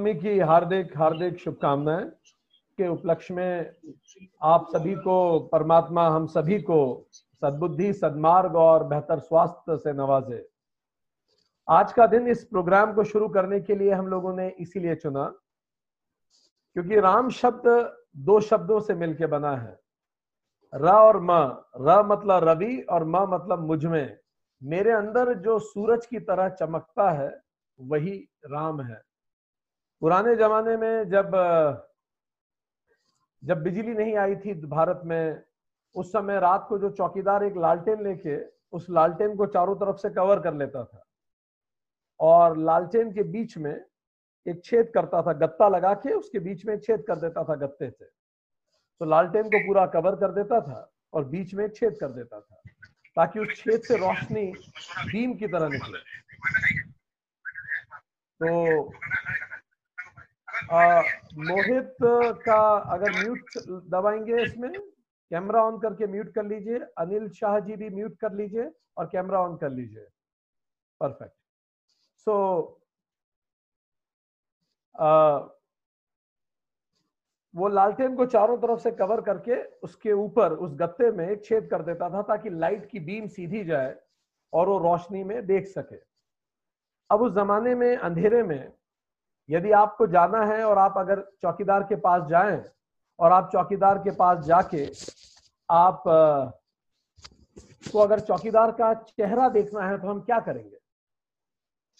रामनवमी की हार्दिक हार्दिक शुभकामनाएँ के उपलक्ष्य में आप सभी को, परमात्मा हम सभी को सद्बुद्धि, सदमार्ग और बेहतर स्वास्थ्य से नवाजे। आज का दिन इस प्रोग्राम को शुरू करने के लिए हम लोगों ने इसीलिए चुना क्योंकि राम शब्द दो शब्दों से मिलकर बना है। र और म, र मतलब रवि और म मतलब मुझमें। मेरे अंदर जो सूरज की तरह चमकता है, वही राम है। पुराने जमाने में जब जब बिजली नहीं आई थी भारत में, उस समय रात को जो चौकीदार एक लालटेन लेके उस लालटेन को चारों तरफ़ से कवर कर लेता था। और लालटेन के बीच में एक छेद करता था, गत्ता लगा के उसके बीच में छेद कर देता था गत्ते से। तो लालटेन को पूरा कवर कर देता था और बीच में छेद कर देता था, ताकि उस छेद से रोशनी बीम की तरह निकले। तो मोहित का अगर म्यूट दबाएँगे इसमें कैमरा ऑन करके म्यूट कर लीजिए अनिल शाह जी भी म्यूट कर लीजिए और कैमरा ऑन कर लीजिए। परफेक्ट सो so, वो लालटेन को चारों तरफ़ से कवर करके उसके ऊपर उस गत्ते में एक छेद कर देता था ताकि लाइट की बीम सीधी जाए और वो रोशनी में देख सके। अब उस जमाने में अंधेरे में यदि आपको जाना है और आप अगर चौकीदार के पास जाएँ और आप चौकीदार के पास जाके आप को अगर चौकीदार का चेहरा देखना है तो हम क्या करेंगे?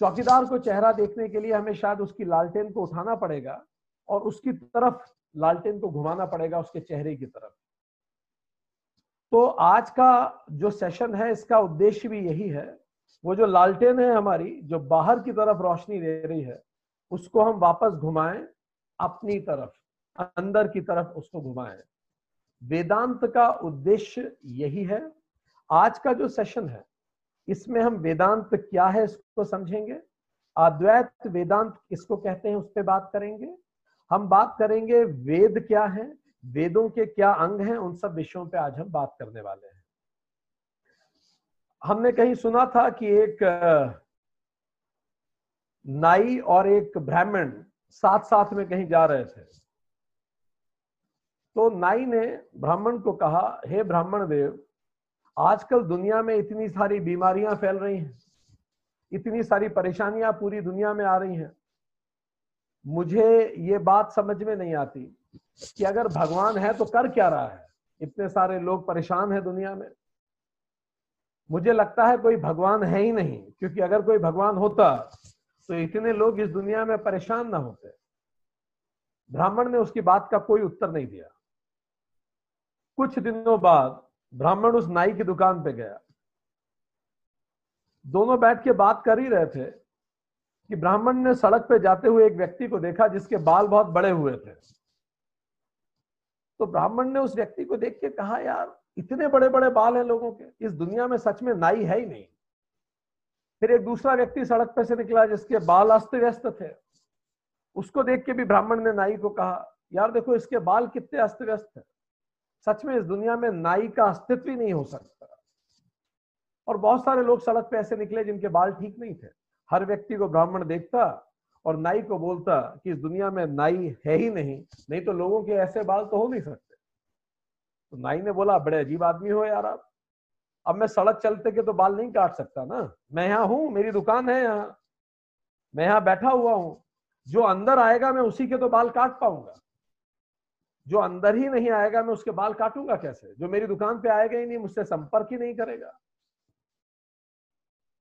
चौकीदार को चेहरा देखने के लिए हमें शायद उसकी लालटेन को उठाना पड़ेगा और उसकी तरफ़ लालटेन को घुमाना पड़ेगा उसके चेहरे की तरफ़। तो आज का जो सेशन है, इसका उद्देश्य भी यही है। वो जो लालटेन है हमारी, जो बाहर की तरफ़ रोशनी दे रही है उसको हम वापस घुमाएँ अपनी तरफ़, अंदर की तरफ़ उसको घुमाएँ। वेदांत का उद्देश्य यही है। आज का जो सेशन है, इसमें हम वेदांत क्या है इसको समझेंगे, अद्वैत वेदांत किसको कहते हैं उस पर बात करेंगे। हम बात करेंगे वेद क्या है, वेदों के क्या अंग हैं, उन सब विषयों पे आज हम बात करने वाले हैं। हमने कहीं सुना था कि एक नाई और एक ब्राह्मण साथ साथ में कहीं जा रहे थे। तो नाई ने ब्राह्मण को कहा, हे ब्राह्मण देव, आजकल दुनिया में इतनी सारी बीमारियाँ फैल रही हैं, इतनी सारी परेशानियाँ पूरी दुनिया में आ रही हैं। मुझे ये बात समझ में नहीं आती कि अगर भगवान है तो कर क्या रहा है। इतने सारे लोग परेशान हैं दुनिया में। मुझे लगता है कोई भगवान है ही नहीं, क्योंकि अगर कोई भगवान होता तो इतने लोग इस दुनिया में परेशान ना होते। ब्राह्मण ने उसकी बात का कोई उत्तर नहीं दिया। कुछ दिनों बाद ब्राह्मण उस नाई की दुकान पे गया। दोनों बैठ के बात कर ही रहे थे कि ब्राह्मण ने सड़क पे जाते हुए एक व्यक्ति को देखा जिसके बाल बहुत बड़े हुए थे। तो ब्राह्मण ने उस व्यक्ति को देख के कहा, यार, इतने बड़े बड़े बाल हैं लोगों के। इस दुनिया में सच में नाई है ही नहीं। फिर एक दूसरा व्यक्ति सड़क पर से निकला जिसके बाल अस्त व्यस्त थे। उसको देख के भी ब्राह्मण ने नाई को कहा, यार देखो, इसके बाल कितने अस्त व्यस्त है। सच में इस दुनिया में नाई का अस्तित्व ही नहीं हो सकता। और बहुत सारे लोग सड़क पे ऐसे निकले जिनके बाल ठीक नहीं थे। हर व्यक्ति को ब्राह्मण देखता और नाई को बोलता कि इस दुनिया में नाई है ही नहीं नहीं तो लोगों के ऐसे बाल तो हो नहीं सकते। तो नाई ने बोला, बड़े अजीब आदमी हो यार आप। अब मैं सड़क चलते के तो बाल नहीं काट सकता ना। मैं यहाँ हूँ, मेरी दुकान है यहाँ। मैं यहाँ बैठा हुआ हूँ। जो अंदर आएगा मैं उसी के तो बाल काट पाऊँगा। जो अंदर ही नहीं आएगा मैं उसके बाल काटूँगा कैसे? जो मेरी दुकान पे आएगा ही नहीं, मुझसे संपर्क ही नहीं करेगा।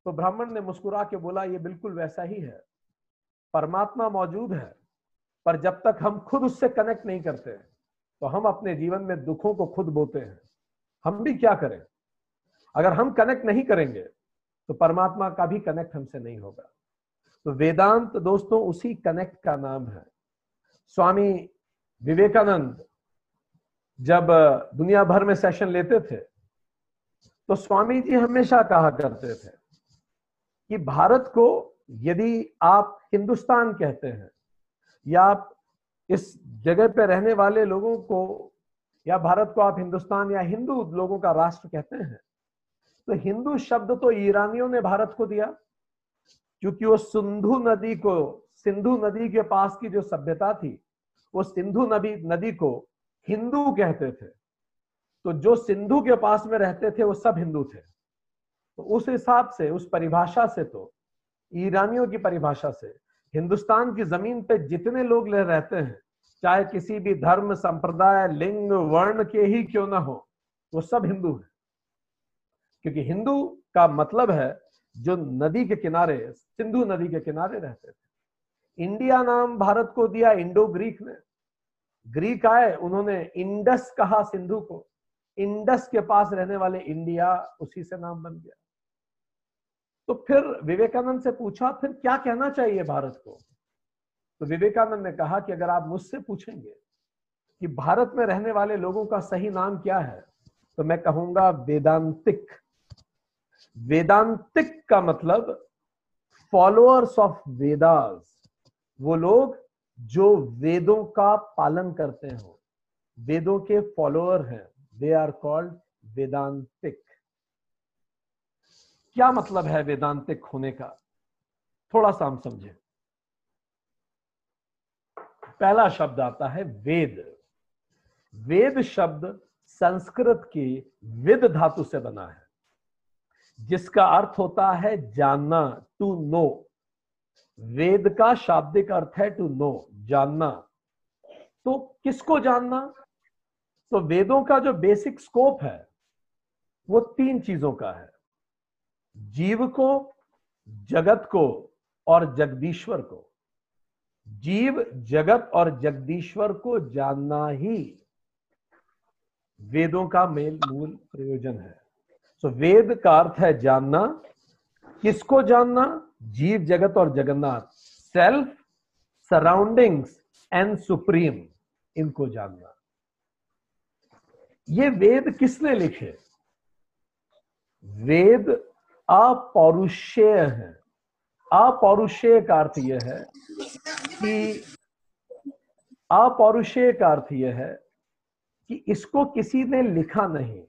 तो ब्राह्मण ने मुस्कुरा के बोला, ये बिल्कुल वैसा ही है। परमात्मा मौजूद है, पर जब तक हम खुद उससे कनेक्ट नहीं करते तो हम अपने जीवन में दुखों को खुद बोते हैं। हम भी क्या करें? अगर हम कनेक्ट नहीं करेंगे तो परमात्मा का भी कनेक्ट हमसे नहीं होगा। तो वेदांत दोस्तों, उसी कनेक्ट का नाम है। स्वामी विवेकानंद जब दुनिया भर में सेशन लेते थे तो स्वामी जी हमेशा कहा करते थे कि भारत को यदि आप हिंदुस्तान कहते हैं, या आप इस जगह पे रहने वाले लोगों को, या भारत को आप हिंदुस्तान या हिंदू लोगों का राष्ट्र कहते हैं तो हिंदू शब्द तो ईरानियों ने भारत को दिया, क्योंकि वो सिंधु नदी को, सिंधु नदी के पास की जो सभ्यता थी, वो सिंधु नदी नदी को हिंदू कहते थे। तो जो सिंधु के पास में रहते थे, वो सब हिंदू थे। तो उस हिसाब से, उस परिभाषा से तो ईरानियों की परिभाषा से, हिंदुस्तान की ज़मीन पे जितने लोग ले रहते हैं, चाहे किसी भी धर्म, संप्रदाय, लिंग, वर्ण के ही क्यों ना हो, वो सब हिंदू है। क्योंकि हिंदू का मतलब है जो नदी के किनारे, सिंधु नदी के किनारे रहते थे। इंडिया नाम भारत को दिया इंडो ग्रीक ने। ग्रीक आए, उन्होंने इंडस कहा सिंधु को। इंडस के पास रहने वाले इंडिया उसी से नाम बन गया। तो फिर विवेकानंद से पूछा, फिर क्या कहना चाहिए भारत को? तो विवेकानंद ने कहा कि अगर आप मुझसे पूछेंगे कि भारत में रहने वाले लोगों का सही नाम क्या है तो मैं कहूँगा वेदांतिक। वेदांतिक का मतलब फॉलोअर्स ऑफ़ वेदास वो लोग जो वेदों का पालन करते हो। वेदों के फॉलोअर हैं। They are called Vedantic. क्या मतलब है वेदांतिक होने का? थोड़ा सा हम समझें। पहला शब्द आता है वेद। वेद शब्द संस्कृत की विद धातु से बना है। जिसका अर्थ होता है जानना टू नो वेद का शाब्दिक अर्थ है टू नो जानना. तो किसको जानना? तो वेदों का जो बेसिक स्कोप है, वो तीन चीज़ों का है. जीव को, जगत को और जगदीश्वर को. जीव, जगत और जगदीश्वर को जानना ही वेदों का मेल मूल प्रयोजन है. सो वेद का अर्थ है जानना। किसको जानना? जीव जगत और Jagannath. Self surroundings and supreme इनको जानना। ये वेद किसने लिखे? वेद अपौरुषेय है। अपौरुषेय का अर्थ यह है कि अपौरुषेय का अर्थ यह है कि इसको किसी ने लिखा नहीं।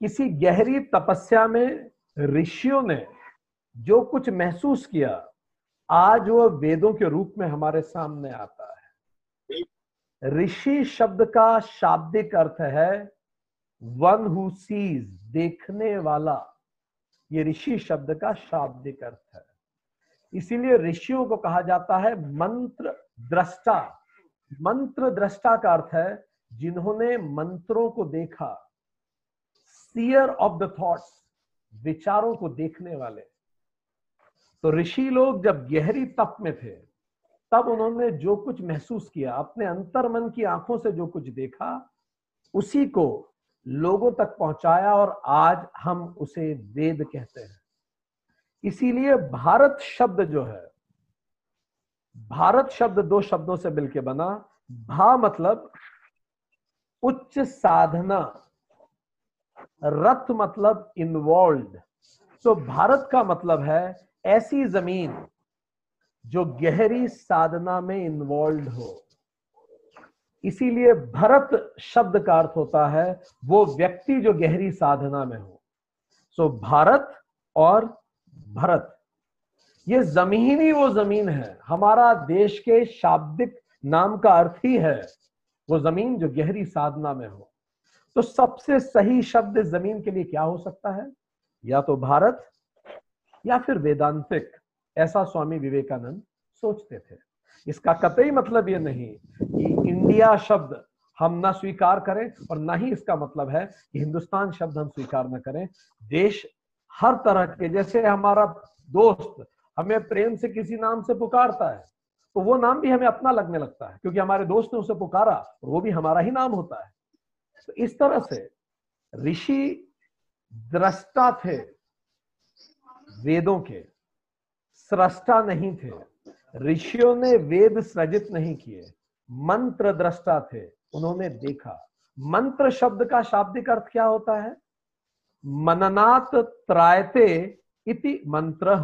किसी गहरी तपस्या में ऋषियों ने जो कुछ महसूस किया, आज वो वेदों के रूप में हमारे सामने आता है। ऋषि शब्द का शाब्दिक अर्थ है वन हु सीज देखने वाला। ये ऋषि शब्द का शाब्दिक अर्थ है। इसीलिए ऋषियों को कहा जाता है मंत्र दृष्टा मंत्र दृष्टा का अर्थ है, जिन्होंने मंत्रों को देखा सियर ऑफ़ द थॉट्स विचारों को देखने वाले। तो ऋषि लोग जब गहरी तप में थे, तब उन्होंने जो कुछ महसूस किया, अपने अंतर मन की आँखों से जो कुछ देखा, उसी को लोगों तक पहुँचाया और आज हम उसे वेद कहते हैं। इसीलिए भारत शब्द जो है, भारत शब्द दो शब्दों से मिलकर बना। भा मतलब उच्च साधना। रथ मतलब इन्वॉल्व सो भारत का मतलब है ऐसी ज़मीन जो गहरी साधना में इन्वॉल्व हो। इसीलिए भरत शब्द का अर्थ होता है वो व्यक्ति जो गहरी साधना में हो। सो भारत और भरत, ये ज़मीन ही वो ज़मीन है। हमारा देश के शाब्दिक नाम का अर्थ ही है वो ज़मीन जो गहरी साधना में हो। तो सबसे सही शब्द ज़मीन के लिए क्या हो सकता है? या तो भारत, या फिर वेदांतिक। ऐसा स्वामी विवेकानंद सोचते थे। इसका कतई मतलब ये नहीं कि इंडिया शब्द हम ना स्वीकार करें और ना ही इसका मतलब है कि हिंदुस्तान शब्द हम स्वीकार न करें। देश हर तरह के, जैसे हमारा दोस्त हमें प्रेम से किसी नाम से पुकारता है तो वो नाम भी हमें अपना लगने लगता है, क्योंकि हमारे दोस्त ने उसे पुकारा और वो भी हमारा ही नाम होता है। तो इस तरह से ऋषि दृष्टा थे वेदों के, सृष्टा नहीं थे। ऋषियों ने वेद सृजित नहीं किए, मंत्र दृष्टा थे, उन्होंने देखा। मंत्र शब्द का शाब्दिक अर्थ क्या होता है? मननात त्रायते इति मंत्र।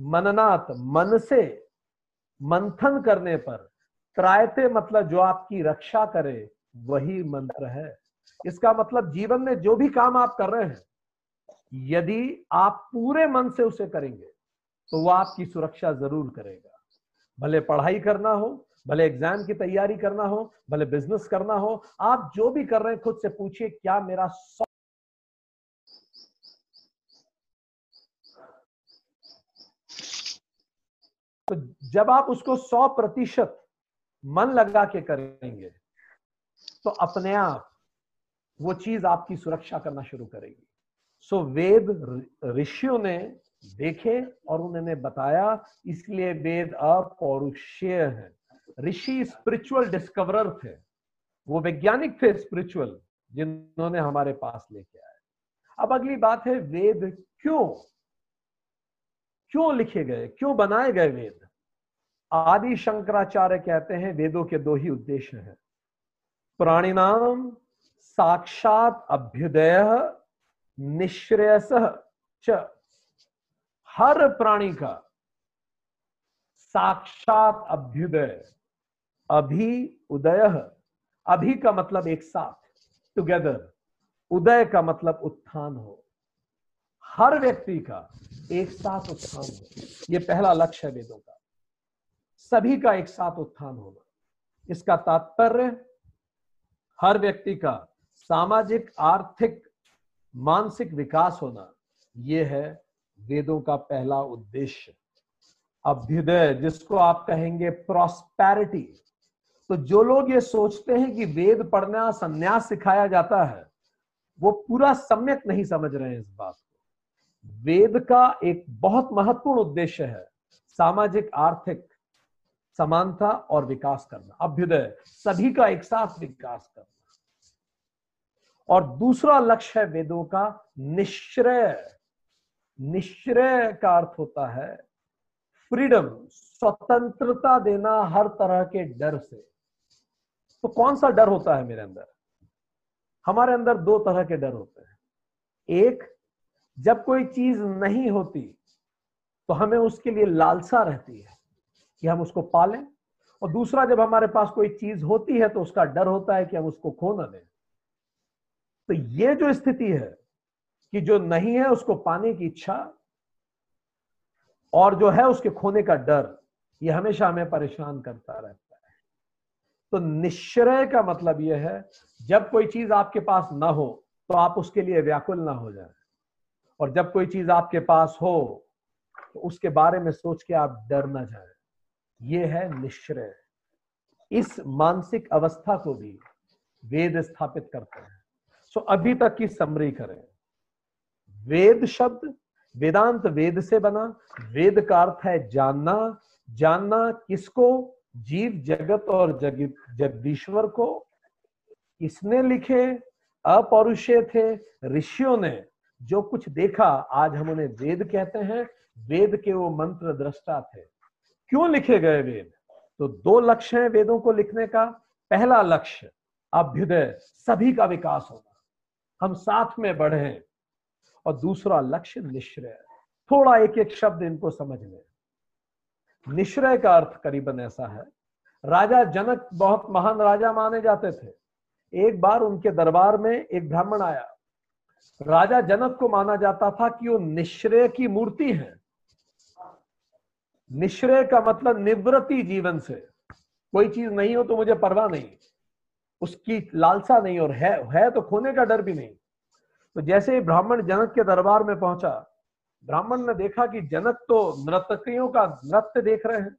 मननात मन से मंथन करने पर, त्रायते मतलब जो आपकी रक्षा करे वही मंत्र है। इसका मतलब जीवन में जो भी काम आप कर रहे हैं, यदि आप पूरे मन से उसे करेंगे तो वो आपकी सुरक्षा ज़रूर करेगा। भले पढ़ाई करना हो, भले एग्ज़ाम की तैयारी करना हो, भले बिज़नेस करना हो, आप जो भी कर रहे हैं, खुद से पूछिए, क्या मेरा सौ तो जब आप उसको सौ प्रतिशत मन लगा के करेंगे तो अपने आप वो चीज़ आपकी सुरक्षा करना शुरू करेगी। सो वेद ऋषियों ने देखे और उन्होंने बताया, इसलिए वेद अपौरुषेय है। ऋषि स्पिरिचुअल डिस्कवरर थे। वो वैज्ञानिक थे स्पिरिचुअल जिन्होंने हमारे पास लेके आए। अब अगली बात है, वेद क्यों? क्यों लिखे गए? क्यों बनाए गए वेद? आदि शंकराचार्य कहते हैं, वेदों के दो ही उद्देश्य हैं। प्राणिनाम साक्षात अभ्युदय, निश्रेयस च। हर प्राणी का साक्षात अभ्युदय अभी उदय अभी का मतलब एक साथ टुगेदर उदय का मतलब उत्थान हो। हर व्यक्ति का एक साथ उत्थान हो। यह पहला लक्ष्य है वेदों का। सभी का एक साथ उत्थान होना इसका तात्पर्य हर व्यक्ति का सामाजिक, आर्थिक, मानसिक विकास होना यह है वेदों का पहला उद्देश्य। अभ्युदय जिसको आप कहेंगे प्रॉस्पैरिटी तो जो लोग ये सोचते हैं कि वेद पढ़ना, संन्यास सिखाया जाता है, वो पूरा सम्यक नहीं समझ रहे हैं इस बात को। वेद का एक बहुत महत्वपूर्ण उद्देश्य है, सामाजिक, आर्थिक समानता और विकास करना, अभ्युदय, सभी का एक साथ विकास करना। और दूसरा लक्ष्य है वेदों का निश्चय। निश्चय का अर्थ होता है फ्रीडम, स्वतंत्रता देना हर तरह के डर से। तो कौन सा डर होता है मेरे अंदर? हमारे अंदर दो तरह के डर होते हैं। एक, जब कोई चीज़ नहीं होती तो हमें उसके लिए लालसा रहती है। कि हम उसको पालें। और दूसरा, जब हमारे पास कोई चीज़ होती है तो उसका डर होता है कि हम उसको खो ना दें। तो ये जो स्थिति है कि जो नहीं है, उसको पाने की इच्छा और जो है, उसके खोने का डर, ये हमेशा हमें परेशान करता रहता है। तो निश्चय का मतलब यह है, जब कोई चीज़ आपके पास ना हो तो आप उसके लिए व्याकुल ना हो जाए। और जब कोई चीज़ आपके पास हो तो उसके बारे में सोच के आप डर ना जाए। ये है निश्चय। इस मानसिक अवस्था को भी वेद स्थापित करते हैं। सो अभी तक की समरी करें। वेद शब्द वेदांत वेद से बना। वेद का अर्थ है जानना। जानना किसको? जीव, जगत और जग, जगदीश्वर को। किसने लिखे, अपौरुषे थे, ऋषियों ने जो कुछ देखा, आज हम उन्हें वेद कहते हैं। वेद के वो मंत्र दृष्टा थे। क्यों लिखे गए वेद? तो दो लक्ष्य हैं वेदों को लिखने का। पहला लक्ष्य, अभ्युदय, सभी का विकास होगा हम साथ में बढ़े और दूसरा लक्ष्य निश्रय थोड़ा एक एक शब्द इनको समझ लें। निश्रय का अर्थ करीबन ऐसा है। राजा जनक बहुत महान राजा माने जाते थे। एक बार उनके दरबार में एक ब्राह्मण आया। राजा जनक को माना जाता था कि वो निश्रय की मूर्ति है। निश्रय का मतलब निवृत्ति जीवन से। कोई चीज़ नहीं हो तो मुझे परवाह नहीं। उसकी लालसा नहीं और है है तो खोने का डर भी नहीं। तो जैसे ही ब्राह्मण जनक के दरबार में पहुँचा, ब्राह्मण ने देखा कि जनक तो नर्तकियों का नृत्य देख रहे हैं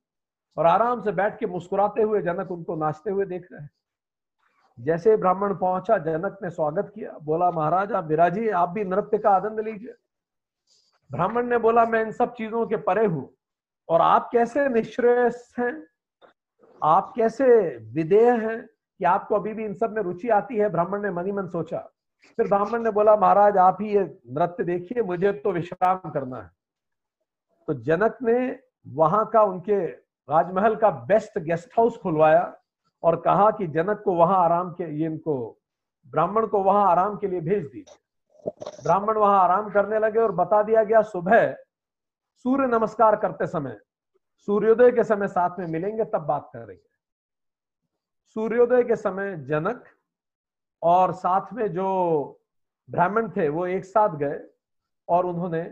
और आराम से बैठ के मुस्कुराते हुए जनक उनको नाचते हुए देख रहे हैं। जैसे ब्राह्मण पहुँचा, जनक ने स्वागत किया। बोला, महाराज, आप विराजी आप भी नृत्य का आनंद लीजिए। ब्राह्मण ने बोला, मैं इन सब चीज़ों के परे हूँ। और आप कैसे निश्रेय हैं? आप कैसे विदेह हैं? कि आपको अभी भी इन सब में रुचि आती है? ब्राह्मण ने मनी मन सोचा। फिर ब्राह्मण ने बोला, महाराज, आप ही ये नृत्य देखिए, मुझे तो विश्राम करना है। तो जनक ने वहाँ का उनके राजमहल का बेस्ट गेस्ट हाउस खुलवाया और कहा कि जनक को वहाँ आराम के, ये इनको, ब्राह्मण को वहाँ आराम के लिए भेज दीजिए। ब्राह्मण वहाँ आराम करने लगे और बता दिया गया, सुबह सूर्य नमस्कार करते समय, सूर्योदय के समय साथ में मिलेंगे तब बात करेंगे सूर्योदय के समय जनक और साथ में जो ब्राह्मण थे, वो एक साथ गए और उन्होंने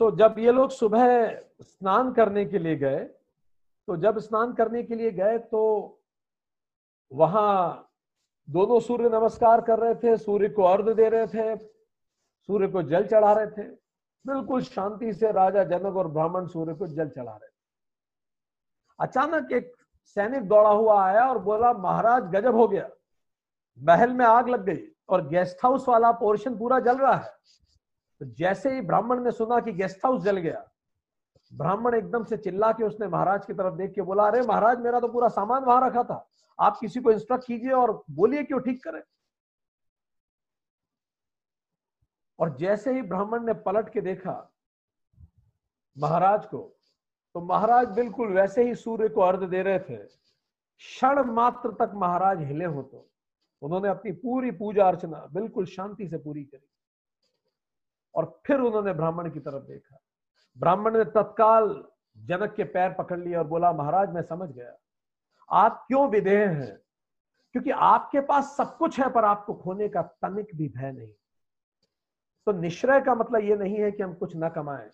सो जब ये लोग सुबह स्नान करने के लिए गए तो जब स्नान करने के लिए गए तो वहाँ दोनों सूर्य नमस्कार कर रहे थे, सूर्य को अर्ध दे रहे थे सूर्य को जल चढ़ा रहे थे। बिल्कुल शांति से राजा जनक और ब्राह्मण सूर्य को जल चढ़ा रहे थे। अचानक एक सैनिक दौड़ा हुआ आया और बोला, महाराज, गजब हो गया। महल में आग लग गई और गेस्ट हाउस वाला पोर्शन पूरा जल रहा है। तो जैसे ही ब्राह्मण ने सुना कि गेस्ट हाउस जल गया, ब्राह्मण एकदम से चिल्ला के उसने महाराज की तरफ़ देख के बोला, अरे महाराज, मेरा तो पूरा सामान वहाँ रखा था। आप किसी को इंस्ट्रक्ट कीजिए और बोलिए कि वो ठीक करें? और जैसे ही ब्राह्मण ने पलट के देखा महाराज को तो महाराज बिल्कुल वैसे ही सूर्य को अर्ध दे रहे थे। क्षण मात्र तक महाराज हिले हो तो उन्होंने अपनी पूरी पूजा अर्चना बिल्कुल शांति से पूरी करी और फिर उन्होंने ब्राह्मण की तरफ़ देखा। ब्राह्मण ने तत्काल जनक के पैर पकड़ लिए और बोला, महाराज, मैं समझ गया। आप क्यों विधेय हैं? क्योंकि आपके पास सब कुछ है पर आपको खोने का तनिक भी भय नहीं। तो निश्रय का मतलब ये नहीं है कि हम कुछ ना कमाएँ।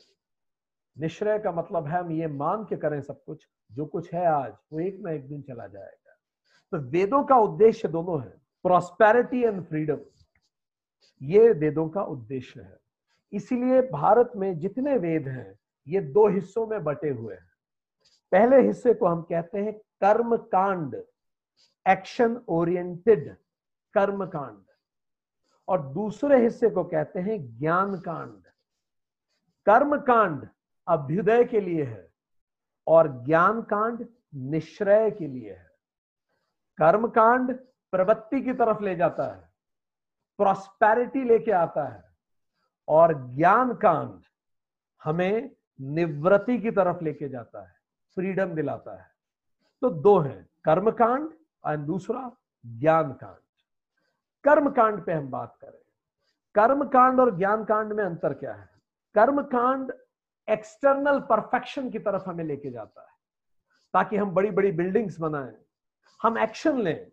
निश्रय का मतलब है हम ये मान के करें सब कुछ, जो कुछ है आज, वो एक ना एक दिन चला जाएगा। तो वेदों का उद्देश्य दोनों है प्रॉस्पेरिटी एंड फ्रीडम ये वेदों का उद्देश्य है। इसीलिए भारत में जितने वेद हैं, ये दो हिस्सों में बटे हुए हैं। पहले हिस्से को हम कहते हैं कर्म कांड एक्शन ओरिएंटेड कर्म कांड और दूसरे हिस्से को कहते हैं ज्ञान कांड कर्म कांड अभ्युदय के लिए है और ज्ञान कांड निश्रय के लिए है। कर्म कांड प्रवृत्ति की तरफ़ ले जाता है प्रॉस्पेरिटी लेके आता है और ज्ञान कांड हमें निवृत्ति की तरफ़ लेके जाता है फ्रीडम दिलाता है। तो दो हैं कर्म कांड और दूसरा ज्ञान कांड कर्म कांड पे हम बात करें। कर्म कांड और ज्ञान कांड में अंतर क्या है? कर्म कांड एक्सटर्नल परफेक्शन की तरफ़ हमें लेके जाता है, ताकि हम बड़ी बड़ी बिल्डिंग्स बनाएँ, हम एक्शन लें।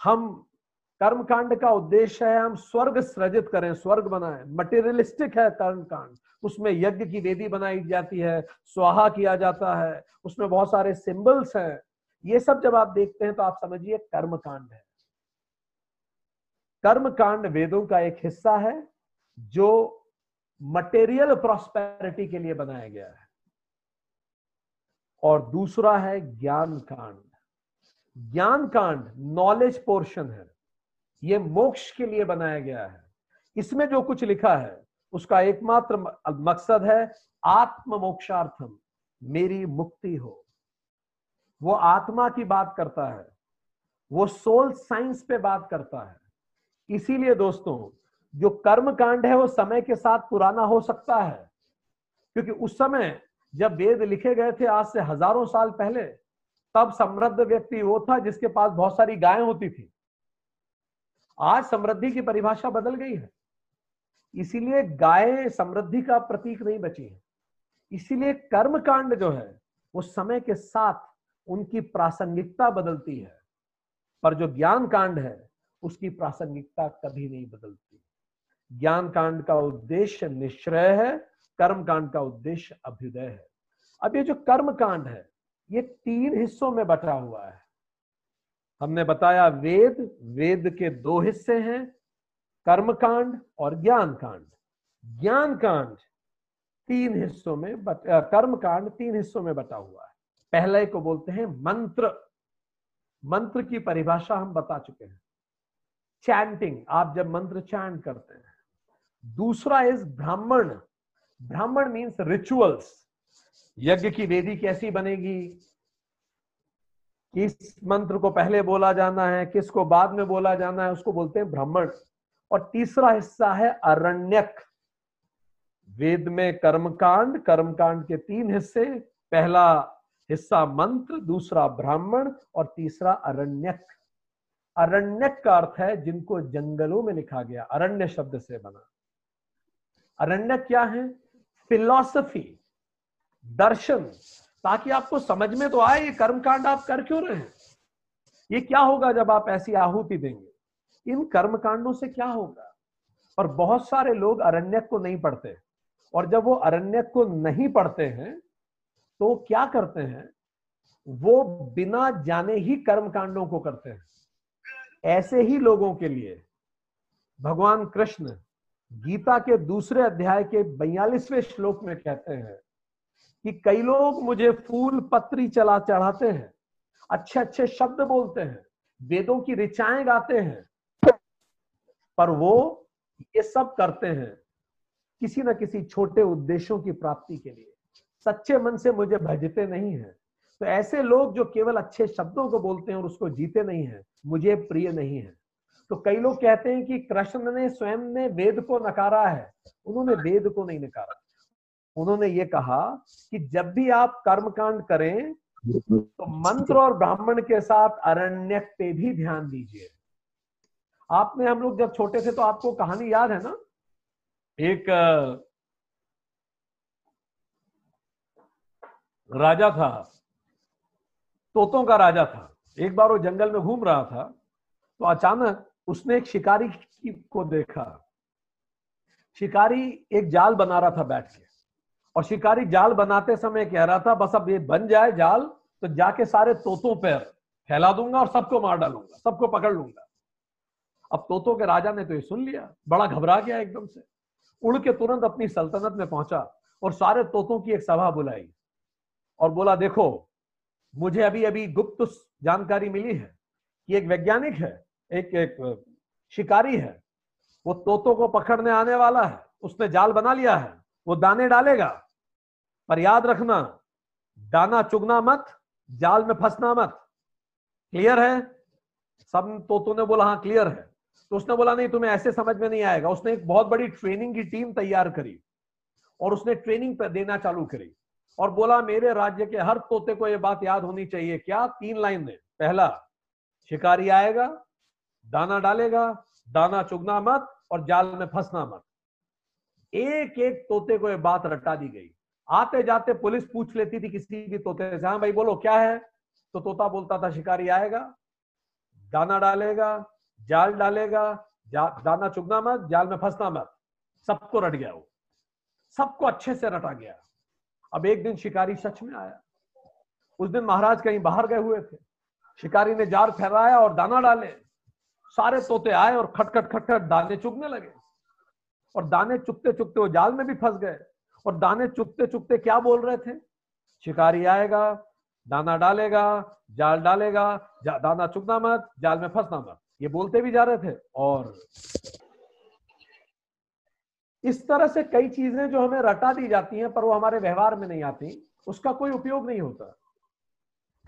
हम कर्म कांड का उद्देश्य है, हम स्वर्ग सृजित करें, स्वर्ग बनाएँ। मटेरियलिस्टिक है कर्म कांड उसमें यज्ञ की वेदी बनाई जाती है, स्वाहा किया जाता है, उसमें बहुत सारे सिंबल्स हैं। ये सब जब आप देखते हैं तो आप समझिए कर्म कांड है। कर्म कांड वेदों का एक हिस्सा है, जो मटेरियल प्रॉस्पेरिटी के लिए बनाया गया है। और दूसरा है ज्ञान कांड ज्ञान कांड नॉलेज पोर्शन है। यह मोक्ष के लिए बनाया गया है। इसमें जो कुछ लिखा है, उसका एकमात्र मकसद है आत्म मोक्षार्थम मेरी मुक्ति हो। वो आत्मा की बात करता है। वो सोल साइंस पे बात करता है। इसीलिए दोस्तों, जो कर्म कांड है वो समय के साथ पुराना हो सकता है। क्योंकि उस समय जब वेद लिखे गए थे, आज से हज़ारों साल पहले, तब समृद्ध व्यक्ति वो था जिसके पास बहुत सारी गायें होती थी। आज समृद्धि की परिभाषा बदल गई है। इसीलिए गाय समृद्धि का प्रतीक नहीं बची है। इसीलिए कर्म कांड जो है, वो समय के साथ उनकी प्रासंगिकता बदलती है। पर जो ज्ञान कांड है उसकी प्रासंगिकता कभी नहीं बदलती। ज्ञान कांड का उद्देश्य निश्चय है कर्म कांड का उद्देश्य अभ्युदय है। अब ये जो कर्म कांड है ये तीन हिस्सों में बटा हुआ है। हमने बताया वेद वेद के दो हिस्से हैं कर्म कांड और ज्ञान कांड ज्ञान कांड तीन हिस्सों में बट, कर्म कांड तीन हिस्सों में बटा हुआ है। पहले को बोलते हैं मंत्र। मंत्र की परिभाषा हम बता चुके हैं। चैंटिंग आप जब मंत्र चैंट करते हैं। दूसरा इज़ ब्राह्मण। ब्राह्मण मीन्स रिचुअल्स यज्ञ की वेदी कैसी बनेगी? किस मंत्र को पहले बोला जाना है, किसको बाद में बोला जाना है, उसको बोलते हैं ब्राह्मण। और तीसरा हिस्सा है अरण्यक। वेद में कर्मकांड कर्मकांड के तीन हिस्से, पहला हिस्सा मंत्र, दूसरा ब्राह्मण और तीसरा अरण्यक। अरण्यक का अर्थ है जिनको जंगलों में लिखा गया, अरण्य शब्द से बना। अरण्य क्या है? फिलॉसफी दर्शन। ताकि आपको समझ में तो आए, ये कर्मकांड आप कर क्यों रहे हैं? ये क्या होगा जब आप ऐसी आहुति देंगे? इन कर्मकांडों से क्या होगा? और बहुत सारे लोग अरण्यक को नहीं पढ़ते और जब वो अरण्यक को नहीं पढ़ते हैं तो क्या करते हैं? वो बिना जाने ही कर्म कांडों को करते हैं। ऐसे ही लोगों के लिए भगवान कृष्ण गीता के दूसरे अध्याय के बयालीसवें श्लोक में कहते हैं कि कई लोग मुझे फूल पत्री चला चढ़ाते हैं अच्छे अच्छे शब्द बोलते हैं, वेदों की ऋचाएँ गाते हैं, पर वो ये सब करते हैं किसी न किसी छोटे उद्देश्यों की प्राप्ति के लिए। सच्चे मन से मुझे भजते नहीं है। तो ऐसे लोग जो केवल अच्छे शब्दों को बोलते हैं और उसको जीते नहीं है, मुझे प्रिय नहीं है। तो कई लोग कहते हैं कि कृष्ण ने स्वयं ने वेद को नकारा है। उन्होंने वेद को नहीं नकारा। उन्होंने ये कहा कि जब भी आप कर्मकांड करें तो मंत्र और ब्राह्मण के साथ अरण्य पे भी ध्यान दीजिए। आपने हम लोग जब छोटे थे तो आपको कहानी याद है ना? एक राजा था। तोतों का राजा था। एक बार वो जंगल में घूम रहा था तो अचानक उसने एक शिकारी को देखा। शिकारी एक जाल बना रहा था बैठ के। और शिकारी जाल बनाते समय कह रहा था, बस अब ये बन जाए जाल तो जाके सारे तोतों पर फैला दूँगा और सबको मार डालूँगा, सबको पकड़ लूँगा। अब तोतों के राजा ने तो ये सुन लिया, बड़ा घबरा गया एकदम से। उड़ के तुरंत अपनी सल्तनत में पहुँचा और सारे तोतों की एक सभा बुलाई और बोला, देखो मुझे अभी अभी गुप्त जानकारी मिली है कि एक वैज्ञानिक है, एक एक शिकारी है। वो तोतों को पकड़ने आने वाला है, उसने जाल बना लिया है, वो दाने डालेगा। पर याद रखना, दाना चुगना मत, जाल में फंसना मत। क्लियर है? सब तोतों ने बोला हाँ क्लियर है। तो उसने बोला, नहीं, तुम्हें ऐसे समझ में नहीं आएगा। उसने एक बहुत बड़ी ट्रेनिंग की टीम तैयार करी और उसने ट्रेनिंग पर देना चालू करी। और बोला मेरे राज्य के हर तोते को यह बात याद होनी चाहिए। क्या? तीन लाइन में। पहला शिकारी आएगा दाना डालेगा दाना चुगना मत और जाल में फंसना मत। एक एक तोते को यह बात रटा दी गई। आते जाते पुलिस पूछ लेती थी किसी भी तोते से हाँ भाई बोलो क्या है? तो तोता बोलता था शिकारी आएगा दाना डालेगा जाल डालेगा जा, दाना चुगना मत जाल में फंसना मत। सबको रट गया वो। सबको अच्छे से रटा गया। अब एक दिन शिकारी सच में आया। उस दिन महाराज कहीं बाहर गए हुए थे। शिकारी ने जार फहराया और दाना डाले। सारे तोते आए और खटखट खटखट दाने चुगने लगे। और दाने चुगते चुगते वो जाल में भी फंस गए। और दाने चुगते चुगते क्या बोल रहे थे? शिकारी आएगा दाना डालेगा जाल डालेगा जा, दाना चुगना मत जाल में फंसना मत। ये बोलते भी जा रहे थे और इस तरह से कई चीज़ें जो हमें रटा दी जाती हैं, पर वो हमारे व्यवहार में नहीं आती, उसका कोई उपयोग नहीं होता।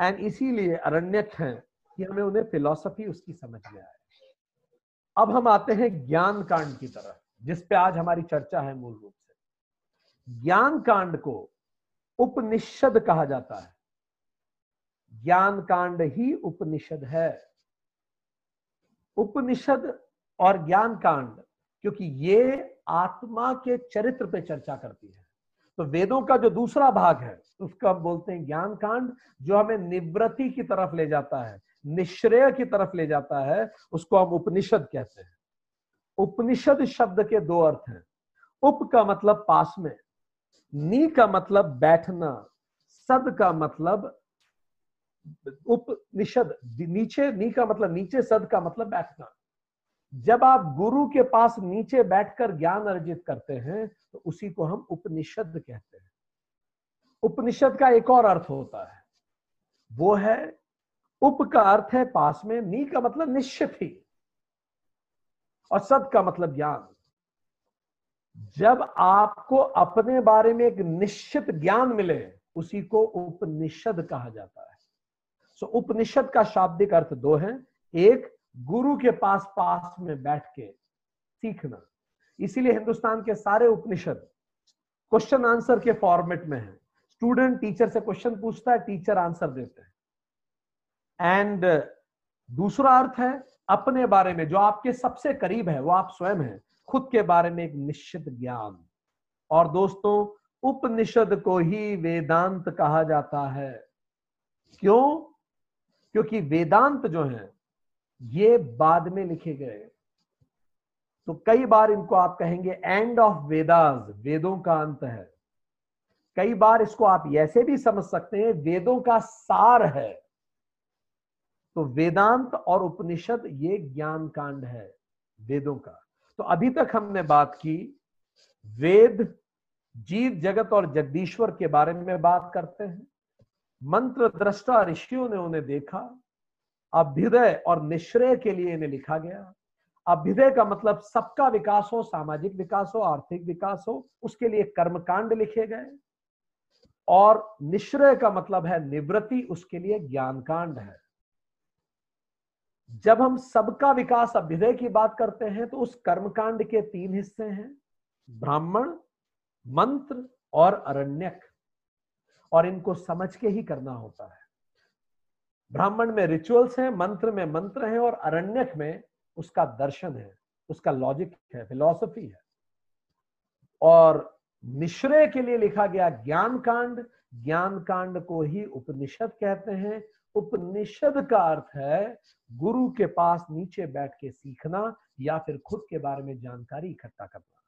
एंड इसीलिए अरण्यक है कि हमें उन्हें फिलॉसफी उसकी समझ में आए। अब हम आते हैं ज्ञान कांड की तरफ़, जिस पे आज हमारी चर्चा है मूल रूप से। ज्ञान कांड को उपनिषद कहा जाता है। ज्ञान कांड ही उपनिषद है। उपनिषद और ज्ञान कांड क्योंकि ये आत्मा के चरित्र पे चर्चा करती है। तो वेदों का जो दूसरा भाग है, उसका हम बोलते हैं ज्ञान कांड जो हमें निवृत्ति की तरफ़ ले जाता है, निश्रेय की तरफ़ ले जाता है, उसको हम उपनिषद कहते हैं। उपनिषद शब्द के दो अर्थ हैं। उप का मतलब पास में, नी का मतलब बैठना, सद का मतलब उपनिषद नीचे, नी का मतलब नीचे, सद का मतलब बैठना। जब आप गुरु के पास नीचे बैठकर ज्ञान अर्जित करते हैं तो उसी को हम उपनिषद कहते हैं। उपनिषद का एक और अर्थ होता है। वो है, उप का अर्थ है पास में, नी का मतलब निश्चित ही, और सद का मतलब ज्ञान। जब आपको अपने बारे में एक निश्चित ज्ञान मिले, उसी को उपनिषद कहा जाता है। सो उपनिषद का शाब्दिक अर्थ दो है। एक गुरु के पास पास में बैठ के सीखना। इसीलिए हिंदुस्तान के सारे उपनिषद क्वेश्चन आंसर के फॉर्मेट में है। स्टूडेंट टीचर से क्वेश्चन पूछता है टीचर आंसर देते हैं। एंड दूसरा अर्थ है अपने बारे में, जो आपके सबसे करीब है, वो आप स्वयं है, खुद के बारे में एक निश्चित ज्ञान। और दोस्तों, उपनिषद को ही वेदांत कहा जाता है। क्यों? क्योंकि वेदांत जो है ये बाद में लिखे गए। तो कई बार इनको आप कहेंगे एंड ऑफ़ वेदास वेदों का अंत है। कई बार इसको आप ऐसे भी समझ सकते हैं, वेदों का सार है। तो वेदांत और उपनिषद, ये ज्ञान कांड है वेदों का। तो अभी तक हमने बात की, वेद जीव जगत और जगदीश्वर के बारे में बात करते हैं। मंत्र दृष्टा ऋषियों ने उन्हें देखा अभ्युदय और निश्रय के लिए इन्हें लिखा गया। अभ्युदय का मतलब सबका विकास हो, सामाजिक विकास हो, आर्थिक विकास हो, उसके लिए कर्मकांड लिखे गए। और निश्रय का मतलब है निवृत्ति, उसके लिए ज्ञान कांड है। जब हम सबका विकास, अभ्युदय की बात करते हैं तो उस कर्मकांड के तीन हिस्से हैं, ब्राह्मण, मंत्र और अरण्यक। और इनको समझ के ही करना होता है। ब्राह्मण में रिचुअल्स हैं, मंत्र में मंत्र हैं और अरण्यक में उसका दर्शन है, उसका लॉजिक है फिलॉसफी है। और निश्रय के लिए लिखा गया ज्ञान कांड ज्ञान कांड को ही उपनिषद कहते हैं। उपनिषद का अर्थ है गुरु के पास नीचे बैठ के सीखना या फिर खुद के बारे में जानकारी इकट्ठा करना।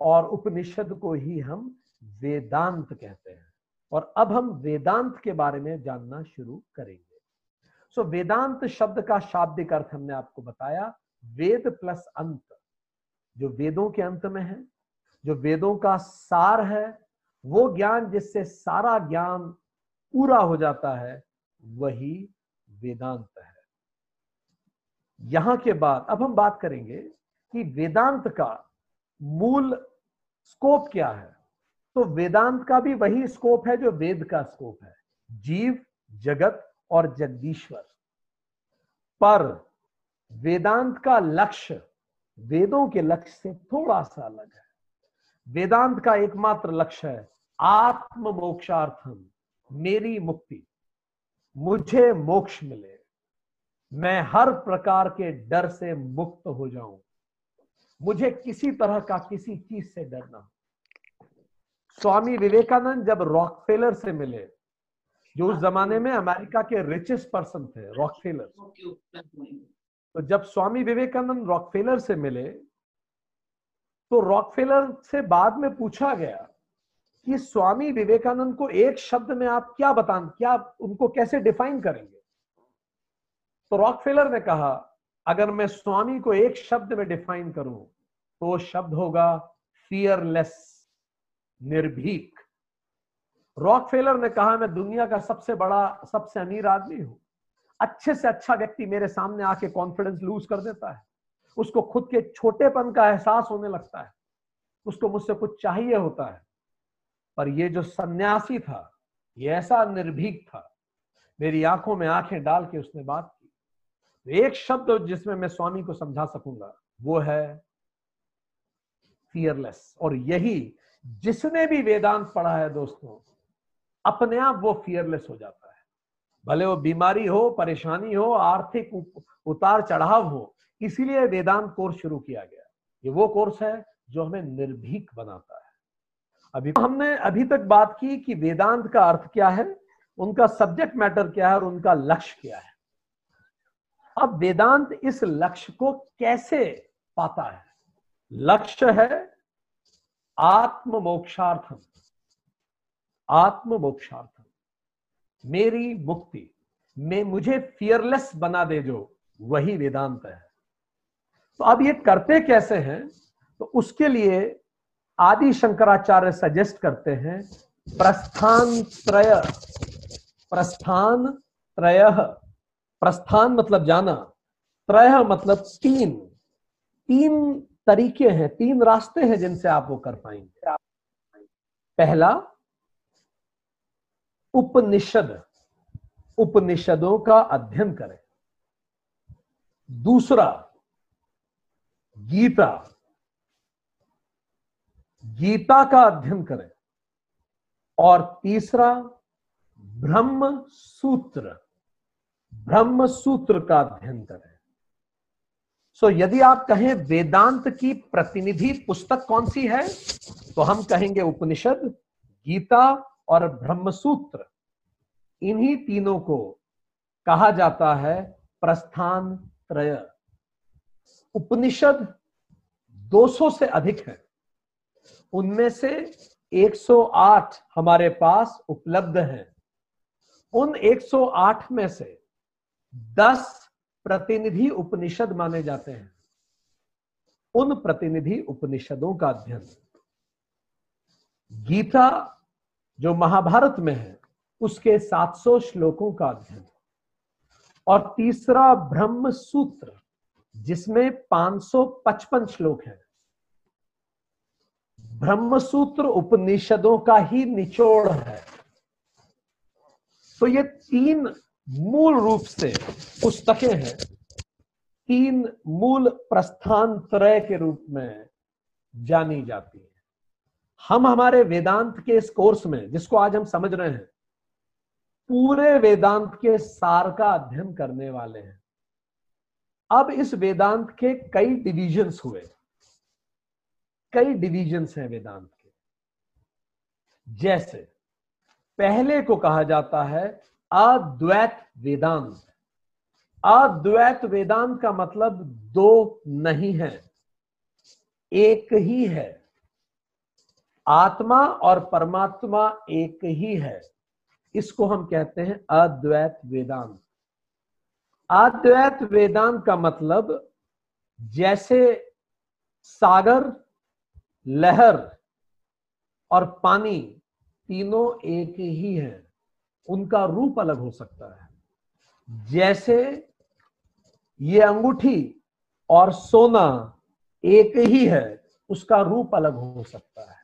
और उपनिषद को ही हम वेदांत कहते हैं। और अब हम वेदांत के बारे में जानना शुरू करेंगे। सो so, वेदांत शब्द का शाब्दिक अर्थ हमने आपको बताया वेद प्लस अंत जो वेदों के अंत में है जो वेदों का सार है वो ज्ञान जिससे सारा ज्ञान पूरा हो जाता है वही वेदांत है। यहाँ के बाद अब हम बात करेंगे कि वेदांत का मूल स्कोप क्या है। तो वेदांत का भी वही स्कोप है जो वेद का स्कोप है। जीव जगत और जगदीश्वर। पर वेदांत का लक्ष्य वेदों के लक्ष्य से थोड़ा सा अलग है। वेदांत का एकमात्र लक्ष्य है आत्म मोक्षार्थम मेरी मुक्ति। मुझे मोक्ष मिले। मैं हर प्रकार के डर से मुक्त हो जाऊँ। मुझे किसी तरह का किसी चीज़ से डरना स्वामी विवेकानंद जब रॉकफेलर से मिले जो उस जमाने में अमेरिका के रिचेस्ट पर्सन थे रॉकफेलर तो जब स्वामी विवेकानंद रॉकफेलर से मिले तो रॉकफेलर से बाद में पूछा गया कि स्वामी विवेकानंद को एक शब्द में आप क्या बता क्या उनको कैसे डिफाइन करेंगे? तो रॉकफेलर ने कहा अगर मैं स्वामी को एक शब्द में डिफाइन करूँ तो शब्द होगा फियरलेस निर्भीक. रॉकफेलर ने कहा, मैं दुनिया का सबसे बड़ा, सबसे अमीर आदमी हूँ। अच्छे से अच्छा व्यक्ति मेरे सामने आके कॉन्फिडेंस लूज कर देता है। उसको खुद के छोटेपन का एहसास होने लगता है। उसको मुझसे कुछ चाहिए होता है। पर ये जो सन्यासी था, ये ऐसा निर्भीक था। मेरी आँखों में आँखें डाल के उसने बात की। तो एक शब्द जिसमें मैं स्वामी को समझा सकूँगा, वो है फियरलेस और यही जिसने भी वेदांत पढ़ा है दोस्तों अपने आप वो फियरलेस हो जाता है। भले वो बीमारी हो, परेशानी हो, आर्थिक उतार चढ़ाव हो, इसीलिए वेदांत कोर्स शुरू किया गया। ये वो कोर्स है जो हमें निर्भीक बनाता है। अभी हमने अभी तक बात की कि वेदांत का अर्थ क्या है, उनका सब्जेक्ट मैटर क्या है और उनका लक्ष्य क्या है। अब वेदांत इस लक्ष्य को कैसे पाता है? लक्ष्य है आत्म मोक्षार्थम आत्म मोक्षार्थम मेरी मुक्ति, में, मुझे फियरलेस बना दे जो, वही वेदांत है। तो अब ये करते कैसे हैं? तो उसके लिए आदि शंकराचार्य सजेस्ट करते हैं, प्रस्थान त्रय प्रस्थान त्रय। प्रस्थान मतलब जाना, त्रय मतलब तीन। तीन तरीके हैं, तीन रास्ते हैं जिनसे आप वो कर पाएँगे। पहला उपनिषद उपनिषदों का अध्ययन करें। दूसरा गीता। गीता का अध्ययन करें। और तीसरा ब्रह्म सूत्र ब्रह्म सूत्र का अध्ययन करें। सो so, यदि आप कहें वेदांत की प्रतिनिधि पुस्तक कौन सी है तो हम कहेंगे उपनिषद गीता और ब्रह्म सूत्र इन्हीं तीनों को कहा जाता है प्रस्थान त्रय। उपनिषद 200 से अधिक हैं। उनमें से 108 हमारे पास उपलब्ध हैं। उन 108 में से 10 प्रतिनिधि उपनिषद माने जाते हैं। उन प्रतिनिधि उपनिषदों का अध्ययन। गीता जो महाभारत में है, उसके 700 श्लोकों का अध्ययन। और तीसरा ब्रह्म सूत्र जिसमें 555 श्लोक हैं। ब्रह्म सूत्र उपनिषदों का ही निचोड़ है। तो ये तीन मूल रूप से पुस्तकें हैं। तीन मूल प्रस्थान त्रय के रूप में जानी जाती है। हम हमारे वेदांत के इस कोर्स में, जिसको आज हम समझ रहे हैं, पूरे वेदांत के सार का अध्ययन करने वाले हैं। अब इस वेदांत के कई डिविजन्स हुए। कई डिविजन्स हैं वेदांत के। जैसे, पहले को कहा जाता है अद्वैत वेदांत। अद्वैत वेदांत का मतलब दो नहीं है, एक ही है। आत्मा और परमात्मा एक ही है। इसको हम कहते हैं अद्वैत वेदांत। अद्वैत वेदांत का मतलब जैसे सागर, लहर और पानी तीनों एक ही है, उनका रूप अलग हो सकता है। जैसे ये अंगूठी और सोना एक ही है, उसका रूप अलग हो सकता है।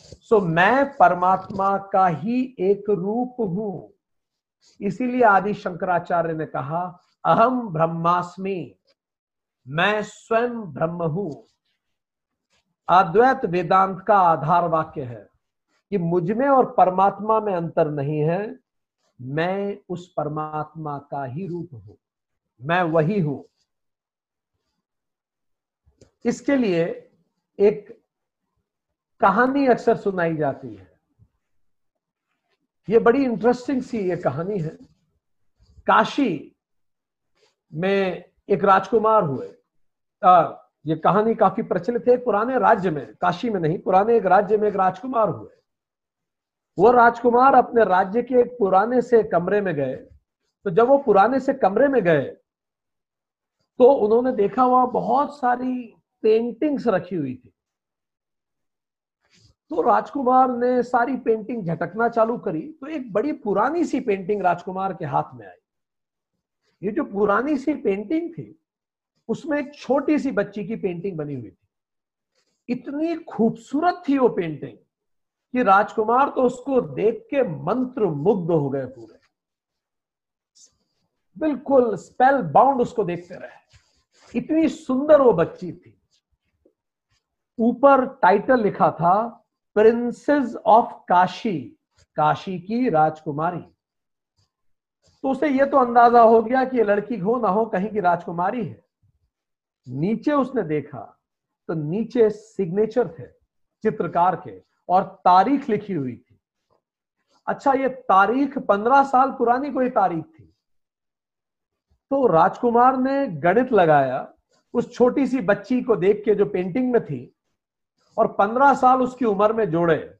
सो so, मैं परमात्मा का ही एक रूप हूँ। इसीलिए आदि शंकराचार्य ने कहा अहम ब्रह्मास्मि मैं स्वयं ब्रह्म हूँ। अद्वैत वेदांत का आधार वाक्य है कि मुझमें और परमात्मा में अंतर नहीं है। मैं उस परमात्मा का ही रूप हूँ मैं वही हूँ। इसके लिए एक कहानी अक्सर सुनाई जाती है। ये बड़ी इंटरेस्टिंग सी ये कहानी है। काशी में एक राजकुमार हुए। आ, ये कहानी काफ़ी प्रचलित है पुराने राज्य में। काशी में नहीं पुराने एक राज्य में एक राजकुमार हुए। वो राजकुमार अपने राज्य के एक पुराने से कमरे में गए। तो जब वो पुराने से कमरे में गए तो उन्होंने देखा वहाँ बहुत सारी पेंटिंग्स रखी हुई थी। तो राजकुमार ने सारी पेंटिंग झटकना चालू करी तो एक बड़ी पुरानी सी पेंटिंग राजकुमार के हाथ में आई। ये जो पुरानी सी पेंटिंग थी, उसमें एक छोटी सी बच्ची की पेंटिंग बनी हुई थी। इतनी खूबसूरत थी वो पेंटिंग कि राजकुमार तो उसको देख के मंत्र मुग्ध हो गए पूरे। बिल्कुल स्पेल बाउंड उसको देखते रहे। इतनी सुंदर वो बच्ची थी। ऊपर टाइटल लिखा था प्रिंसेस ऑफ़ काशी काशी की राजकुमारी। तो उसे यह तो अंदाज़ा हो गया कि ये लड़की हो ना हो, कहीं की राजकुमारी है। नीचे उसने देखा तो नीचे सिग्नेचर थे, चित्रकार के, और तारीख लिखी हुई थी। अच्छा ये तारीख पंद्रह साल पुरानी कोई तारीख थी। तो राजकुमार ने गणित लगाया, उस छोटी सी बच्ची को देख के जो पेंटिंग में थी और पंद्रह साल उसकी उम्र में जोड़े।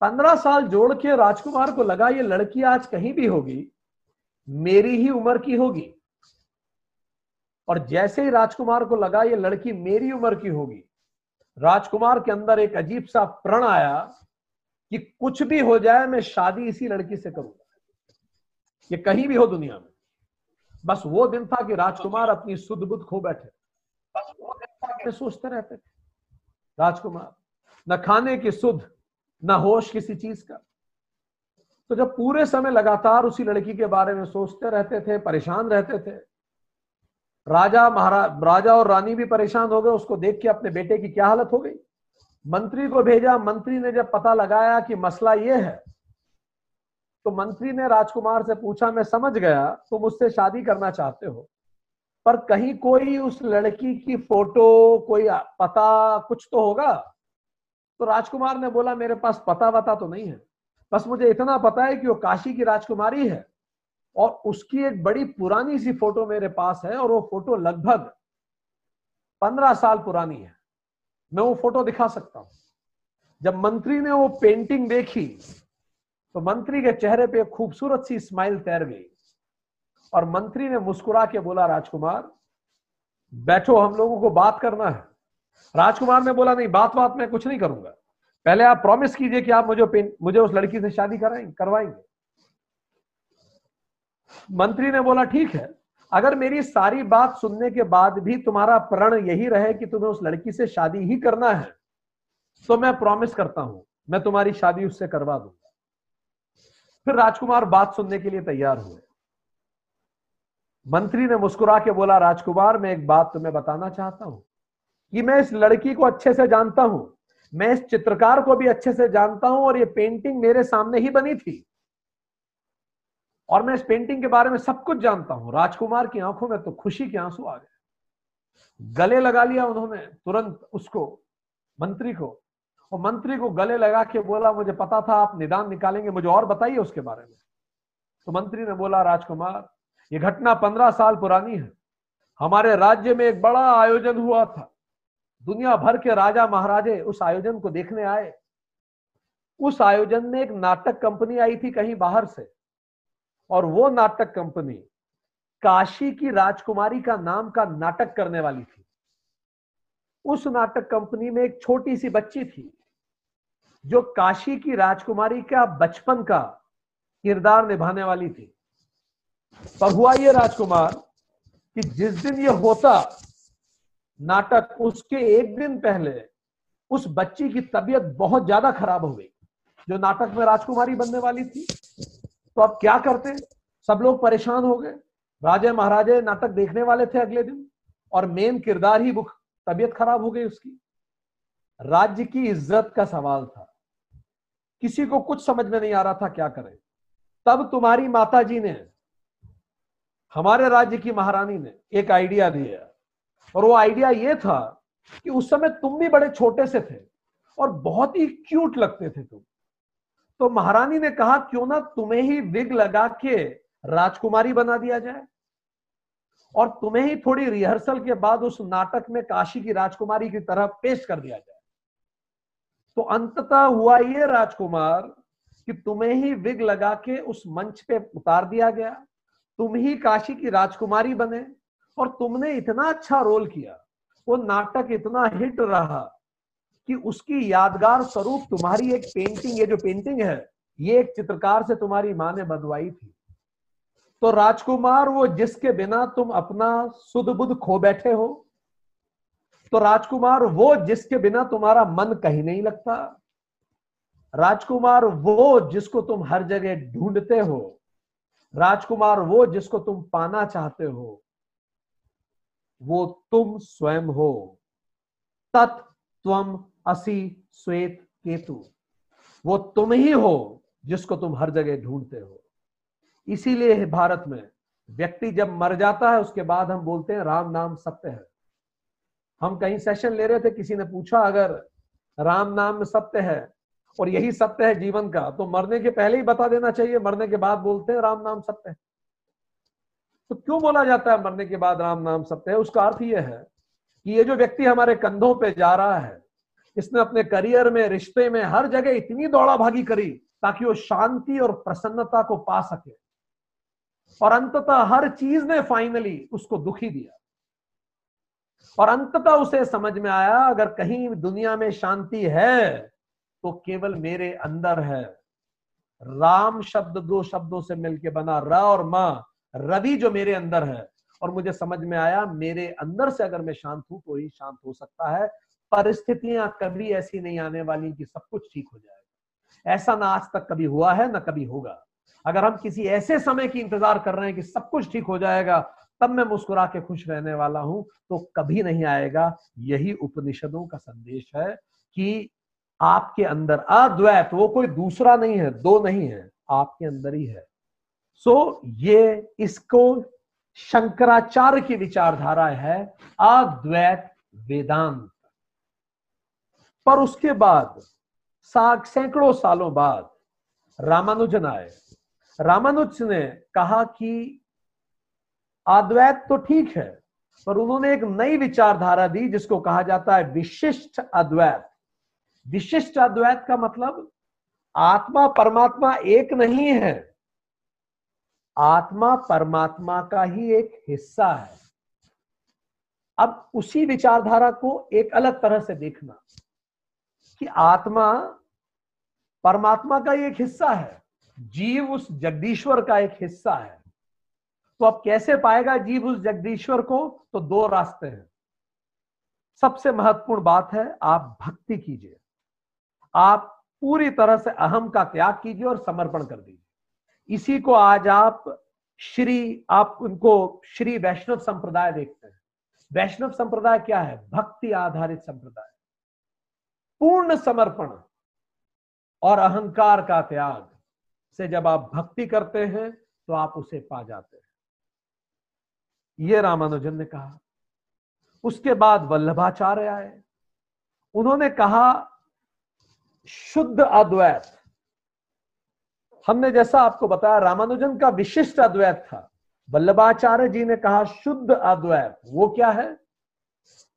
पंद्रह साल जोड़ के राजकुमार को लगा, ये लड़की आज कहीं भी होगी, मेरी ही उम्र की होगी। और जैसे ही राजकुमार को लगा, ये लड़की मेरी उम्र की होगी। राजकुमार के अंदर एक अजीब सा प्रण आया कि कुछ भी हो जाए, मैं शादी इसी लड़की से करूँगा। ये कहीं भी हो दुनिया में। बस वो दिन था कि राजकुमार अपनी शुद्ध बुद्ध खो बैठे। बस वो दिन था कि सोचते रहते थे। राजकुमार, न खाने की सुध, न होश किसी चीज़ का। तो जब पूरे समय लगातार उसी लड़की के बारे में सोचते रहते थे, परेशान रहते थे, राजा महाराज राजा और रानी भी परेशान हो गए, उसको देख के अपने बेटे की क्या हालत हो गई। मंत्री को भेजा, मंत्री ने जब पता लगाया कि मसला ये है तो मंत्री ने राजकुमार से पूछा, मैं समझ गया, तुम उससे शादी करना चाहते हो। पर कहीं कोई उस लड़की की फ़ोटो, कोई पता कुछ तो होगा? तो राजकुमार ने बोला, मेरे पास पता वता तो नहीं है। बस मुझे इतना पता है कि वो काशी की राजकुमारी है और उसकी एक बड़ी पुरानी सी फ़ोटो मेरे पास है और वो फ़ोटो लगभग पंद्रह साल पुरानी है। मैं वो फ़ोटो दिखा सकता हूँ। जब मंत्री ने वो पेंटिंग देखी तो मंत्री के चेहरे पे खूबसूरत सी स्माइल तैर गई। और मंत्री ने मुस्कुरा के बोला, राजकुमार, बैठो, हम लोगों को बात करना है। राजकुमार ने बोला, नहीं बात बात में कुछ नहीं करूँगा। पहले आप प्रॉमिस कीजिए कि आप मुझे मुझे उस लड़की से शादी कराएँगे करवाएँगे। मंत्री ने बोला, ठीक है, अगर मेरी सारी बात सुनने के बाद भी तुम्हारा प्रण यही रहे कि तुम्हें उस लड़की से शादी ही करना है तो मैं प्रॉमिस करता हूँ, मैं तुम्हारी शादी उससे करवा दूँगा। फिर राजकुमार बात सुनने के लिए तैयार हुए। मंत्री ने मुस्कुरा के बोला, राजकुमार, मैं एक बात तुम्हें बताना चाहता हूँ कि मैं इस लड़की को अच्छे से जानता हूँ। मैं इस चित्रकार को भी अच्छे से जानता हूँ और ये पेंटिंग मेरे सामने ही बनी थी। और मैं इस पेंटिंग के बारे में सब कुछ जानता हूँ। राजकुमार की आँखों में तो खुशी के आँसू आ गए। गले लगा लिया उन्होंने तुरंत उसको, मंत्री को। और मंत्री को गले लगा के बोला, मुझे पता था, आप निदान निकालेंगे, मुझे और बताइए उसके बारे में। तो मंत्री ने बोला, राजकुमार ये घटना पंद्रह साल पुरानी है। हमारे राज्य में एक बड़ा आयोजन हुआ था। दुनिया भर के राजा महाराजे उस आयोजन को देखने आए। उस आयोजन में एक नाटक कंपनी आई थी कहीं बाहर से। और वो नाटक कंपनी काशी की राजकुमारी का नाम का नाटक करने वाली थी। उस नाटक कंपनी में एक छोटी सी बच्ची थी, जो काशी की राजकुमारी का बचपन का किरदार निभाने वाली थी। पर हुआ ये राजकुमार कि जिस दिन ये होता, नाटक उसके एक दिन पहले, उस बच्ची की तबीयत बहुत ज़्यादा खराब हो गई, जो नाटक में राजकुमारी बनने वाली थी। तो अब क्या करते? सब लोग परेशान हो गए। राजे महाराजे नाटक देखने वाले थे अगले दिन, और मेन किरदार ही बुक तबीयत खराब हो गई उसकी। राज्य की इज़्ज़त का सवाल था। किसी को कुछ समझ में नहीं आ रहा था क्या करें। तब तुम्हारी माता जी ने हमारे राज्य की महारानी ने एक आइडिया दिया और वो आइडिया ये था कि उस समय तुम भी बड़े छोटे से थे और बहुत ही क्यूट लगते थे तुम। तो महारानी ने कहा, क्यों ना तुम्हें ही विग लगा के राजकुमारी बना दिया जाए? और तुम्हें ही थोड़ी रिहर्सल के बाद उस नाटक में काशी की राजकुमारी की तरह पेश कर दिया जाए? तो अंततः हुआ ये राजकुमार कि तुम्हें ही विग लगा के उस मंच पे उतार दिया गया। तुम ही काशी की राजकुमारी बने और तुमने इतना अच्छा रोल किया। वो नाटक इतना हिट रहा कि उसकी यादगार स्वरूप तुम्हारी एक पेंटिंग ये जो पेंटिंग है, ये एक चित्रकार से तुम्हारी माँ ने बनवाई थी। तो राजकुमार, वो जिसके बिना तुम अपना सुध बुध खो बैठे हो तो राजकुमार, वो जिसके बिना तुम्हारा मन कहीं नहीं लगता, राजकुमार, वो जिसको तुम हर जगह ढूंढते हो राजकुमार, वो जिसको तुम पाना चाहते हो, वो तुम स्वयं हो। तत्व असी श्वेत केतु। वो तुम ही हो जिसको तुम हर जगह ढूंढते हो। इसीलिए भारत में, व्यक्ति जब मर जाता है, उसके बाद हम बोलते हैं, राम नाम सत्य है। हम कहीं सेशन ले रहे थे, किसी ने पूछा, अगर राम नाम सत्य है और यही सत्य है जीवन का। तो मरने के पहले ही बता देना चाहिए, मरने के बाद बोलते हैं राम नाम सत्य है। तो क्यों बोला जाता है मरने के बाद राम नाम सत्य है? उसका अर्थ यह है कि ये जो व्यक्ति हमारे कंधों पे जा रहा है, इसने अपने करियर में, रिश्ते में, हर जगह इतनी दौड़ा भागी करी ताकि वो शांति और प्रसन्नता को पा सके। और अंततः हर चीज़ ने फाइनली उसको दुखी दिया। और अंततः उसे समझ में आया, अगर कहीं दुनिया में शांति है तो केवल मेरे अंदर है। राम शब्द दो शब्दों से मिलके बना र और माँ। रवि जो मेरे अंदर है। और मुझे समझ में आया, मेरे अंदर से अगर मैं शांत हूँ तो ही शांत हो सकता है। परिस्थितियाँ कभी ऐसी नहीं आने वाली कि सब कुछ ठीक हो जाएगा ऐसा ना आज तक कभी हुआ है, ना कभी होगा। अगर हम किसी ऐसे समय की इंतज़ार कर रहे हैं कि सब कुछ ठीक हो जाएगा, तब मैं मुस्कुरा के खुश रहने वाला हूँ तो कभी नहीं आएगा। यही उपनिषदों का संदेश है कि आपके अंदर अद्वैत वो कोई दूसरा नहीं है दो नहीं है आपके अंदर ही है। सो so, ये इसको शंकराचार्य की विचारधारा है अद्वैत वेदांत। पर उसके बाद सैकड़ों सालों बाद रामानुजन आए। रामानुज ने कहा कि अद्वैत तो ठीक है पर उन्होंने एक नई विचारधारा दी जिसको कहा जाता है विशिष्ट अद्वैत। विशिष्ट अद्वैत का मतलब आत्मा परमात्मा एक नहीं है। आत्मा परमात्मा का ही एक हिस्सा है। अब उसी विचारधारा को एक अलग तरह से देखना कि आत्मा परमात्मा का एक हिस्सा है, जीव उस जगदीश्वर का एक हिस्सा है। तो अब कैसे पाएगा जीव उस जगदीश्वर को? तो दो रास्ते हैं। सबसे महत्वपूर्ण बात है, आप भक्ति कीजिए। आप पूरी तरह से अहम का त्याग कीजिए और समर्पण कर दीजिए। इसी को आज आप श्री, आप उनको श्री वैष्णव संप्रदाय देखते हैं। वैष्णव संप्रदाय क्या है? भक्ति आधारित संप्रदाय। पूर्ण समर्पण और अहंकार का त्याग से जब आप भक्ति करते हैं तो आप उसे पा जाते हैं। ये रामानुजन ने कहा। उसके बाद वल्लभाचार्य आए। उन्होंने कहा शुद्ध अद्वैत। हमने जैसा आपको बताया, रामानुजन का विशिष्ट अद्वैत था। वल्लभाचार्य जी ने कहा, शुद्ध अद्वैत, वो क्या है?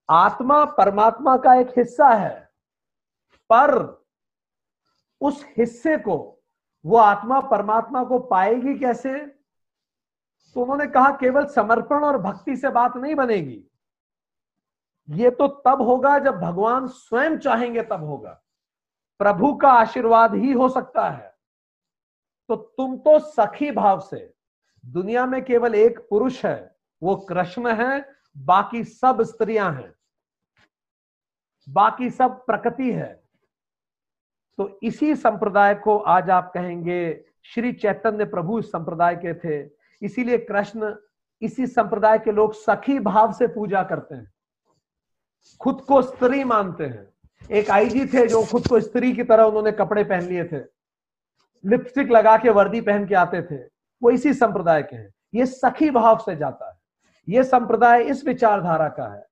आत्मा परमात्मा का एक हिस्सा है, पर उस हिस्से को, वो आत्मा परमात्मा को पाएगी कैसे? तो उन्होंने कहा, केवल समर्पण और भक्ति से बात नहीं बनेगी। ये तो तब होगा जब भगवान स्वयं चाहेंगे, तब होगा। प्रभु का आशीर्वाद ही हो सकता है। तो तुम तो सखी भाव से, दुनिया में केवल एक पुरुष है, वो कृष्ण है, बाकी सब स्त्रियाँ हैं, बाकी सब प्रकृति है। तो इसी संप्रदाय को आज आप कहेंगे, श्री चैतन्य प्रभु इस संप्रदाय के थे, इसीलिए कृष्ण इसी संप्रदाय के लोग सखी भाव से पूजा करते हैं, खुद को स्त्री मानते हैं। एक आईजी थे जो खुद को स्त्री की तरह उन्होंने कपड़े पहन लिए थे। लिपस्टिक लगा के वर्दी पहन के आते थे। वो इसी संप्रदाय के हैं। ये सखी भाव से जाता है। ये संप्रदाय इस विचारधारा का है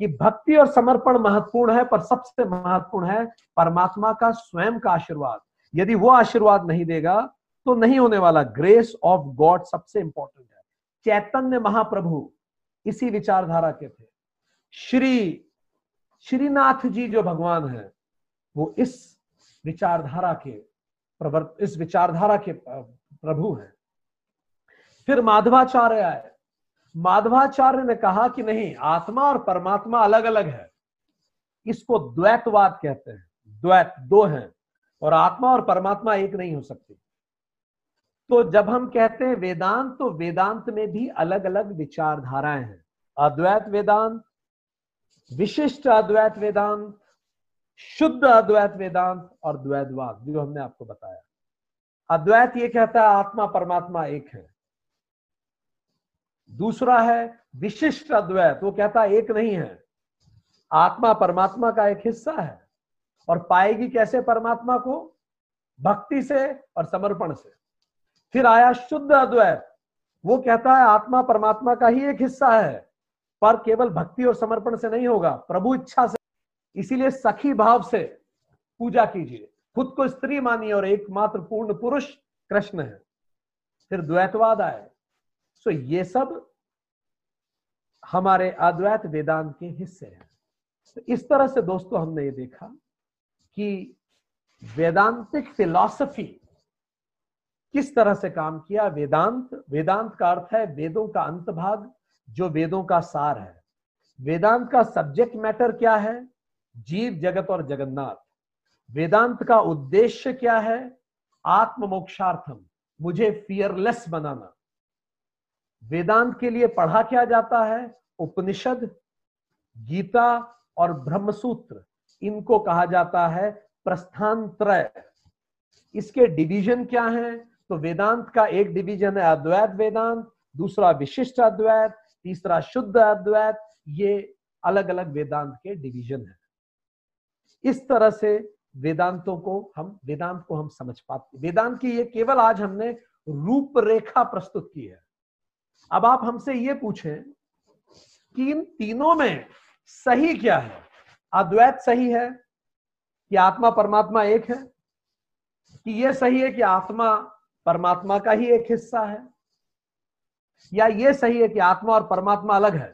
कि भक्ति और समर्पण महत्वपूर्ण है, पर सबसे महत्वपूर्ण है परमात्मा का स्वयं का आशीर्वाद। यदि वो आशीर्वाद नहीं देगा तो नहीं होने वाला ग्रेस ऑफ़ गॉड सबसे इंपॉर्टेंट है। चैतन्य महाप्रभु इसी विचारधारा के थे। श्री श्रीनाथ जी जो भगवान है, वो इस विचारधारा के प्रवर्त इस विचारधारा के प्रभु हैं। फिर माधवाचार्य आए। माधवाचार्य ने कहा कि नहीं, आत्मा और परमात्मा अलग अलग है। इसको द्वैतवाद कहते हैं। द्वैत, दो हैं, और आत्मा और परमात्मा एक नहीं हो सकती। तो जब हम कहते हैं वेदांत तो वेदांत में भी अलग अलग विचारधाराएँ हैं। अद्वैत वेदांत विशिष्ट अद्वैत वेदांत, शुद्ध अद्वैत वेदांत और द्वैतवाद, जो हमने आपको बताया। अद्वैत ये कहता है, आत्मा परमात्मा एक है। दूसरा है, विशिष्ट अद्वैत, वो कहता है, एक नहीं है। आत्मा परमात्मा का एक हिस्सा है, और पाएगी कैसे परमात्मा को? भक्ति से और समर्पण से। फिर आया शुद्ध अद्वैत, वो कहता है, आत्मा परमात्मा का ही एक हिस्सा है। पर केवल भक्ति और समर्पण से नहीं होगा, प्रभु इच्छा से। इसीलिए सखी भाव से पूजा कीजिए। खुद को स्त्री मानिए और एकमात्र पूर्ण पुरुष कृष्ण है। फिर द्वैतवाद आए। सो ये सब हमारे अद्वैत वेदांत के हिस्से हैं। तो इस तरह से दोस्तों हमने ये देखा कि वेदांतिक फिलॉसफी किस तरह से काम किया। वेदांत वेदांत का अर्थ है वेदों का अंत भाग जो वेदों का सार है। वेदांत का सब्जेक्ट मैटर क्या है? जीव, जगत और जगन्नाथ। वेदांत का उद्देश्य क्या है? आत्म मोक्षार्थम मुझे फियरलेस बनाना। वेदांत के लिए पढ़ा क्या जाता है? उपनिषद, गीता और ब्रह्मसूत्र, इनको कहा जाता है प्रस्थान त्रय इसके डिवीज़न क्या है? तो वेदांत का एक डिवीज़न है अद्वैत वेदांत, दूसरा विशिष्ट अद्वैत तीसरा शुद्ध अद्वैत, ये अलग अलग वेदांत के डिवीज़न है। इस तरह से वेदांतों को हम, वेदांत को हम समझ पाते वेदांत की ये केवल आज हमने रूपरेखा प्रस्तुत की है। अब आप हमसे ये पूछें कि इन तीनों में सही क्या है? अद्वैत सही है कि आत्मा परमात्मा एक है? कि यह सही है कि आत्मा परमात्मा का ही एक हिस्सा है? या ये सही है कि आत्मा और परमात्मा अलग है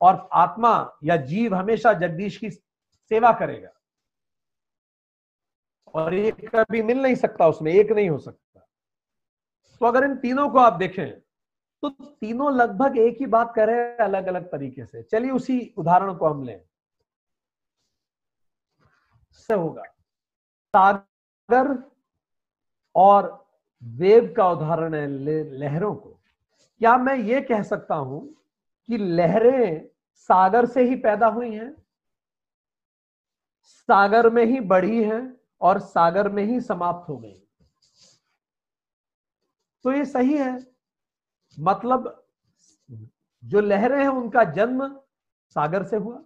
और आत्मा या जीव हमेशा जगदीश की सेवा करेगा? और ये कभी मिल नहीं सकता, उसमें एक नहीं हो सकता। तो अगर इन तीनों को आप देखें तो तीनों लगभग एक ही बात कर रहे हैं अलग अलग तरीके से। चलिए उसी उदाहरण को हम लें। से होगा। सागर और वेव का उदाहरण है लहरों को। क्या मैं ये कह सकता हूँ कि लहरें सागर से ही पैदा हुई हैं, सागर में ही बढ़ी हैं और सागर में ही समाप्त हो गई। तो ये सही है। मतलब जो लहरें हैं, उनका जन्म सागर से हुआ,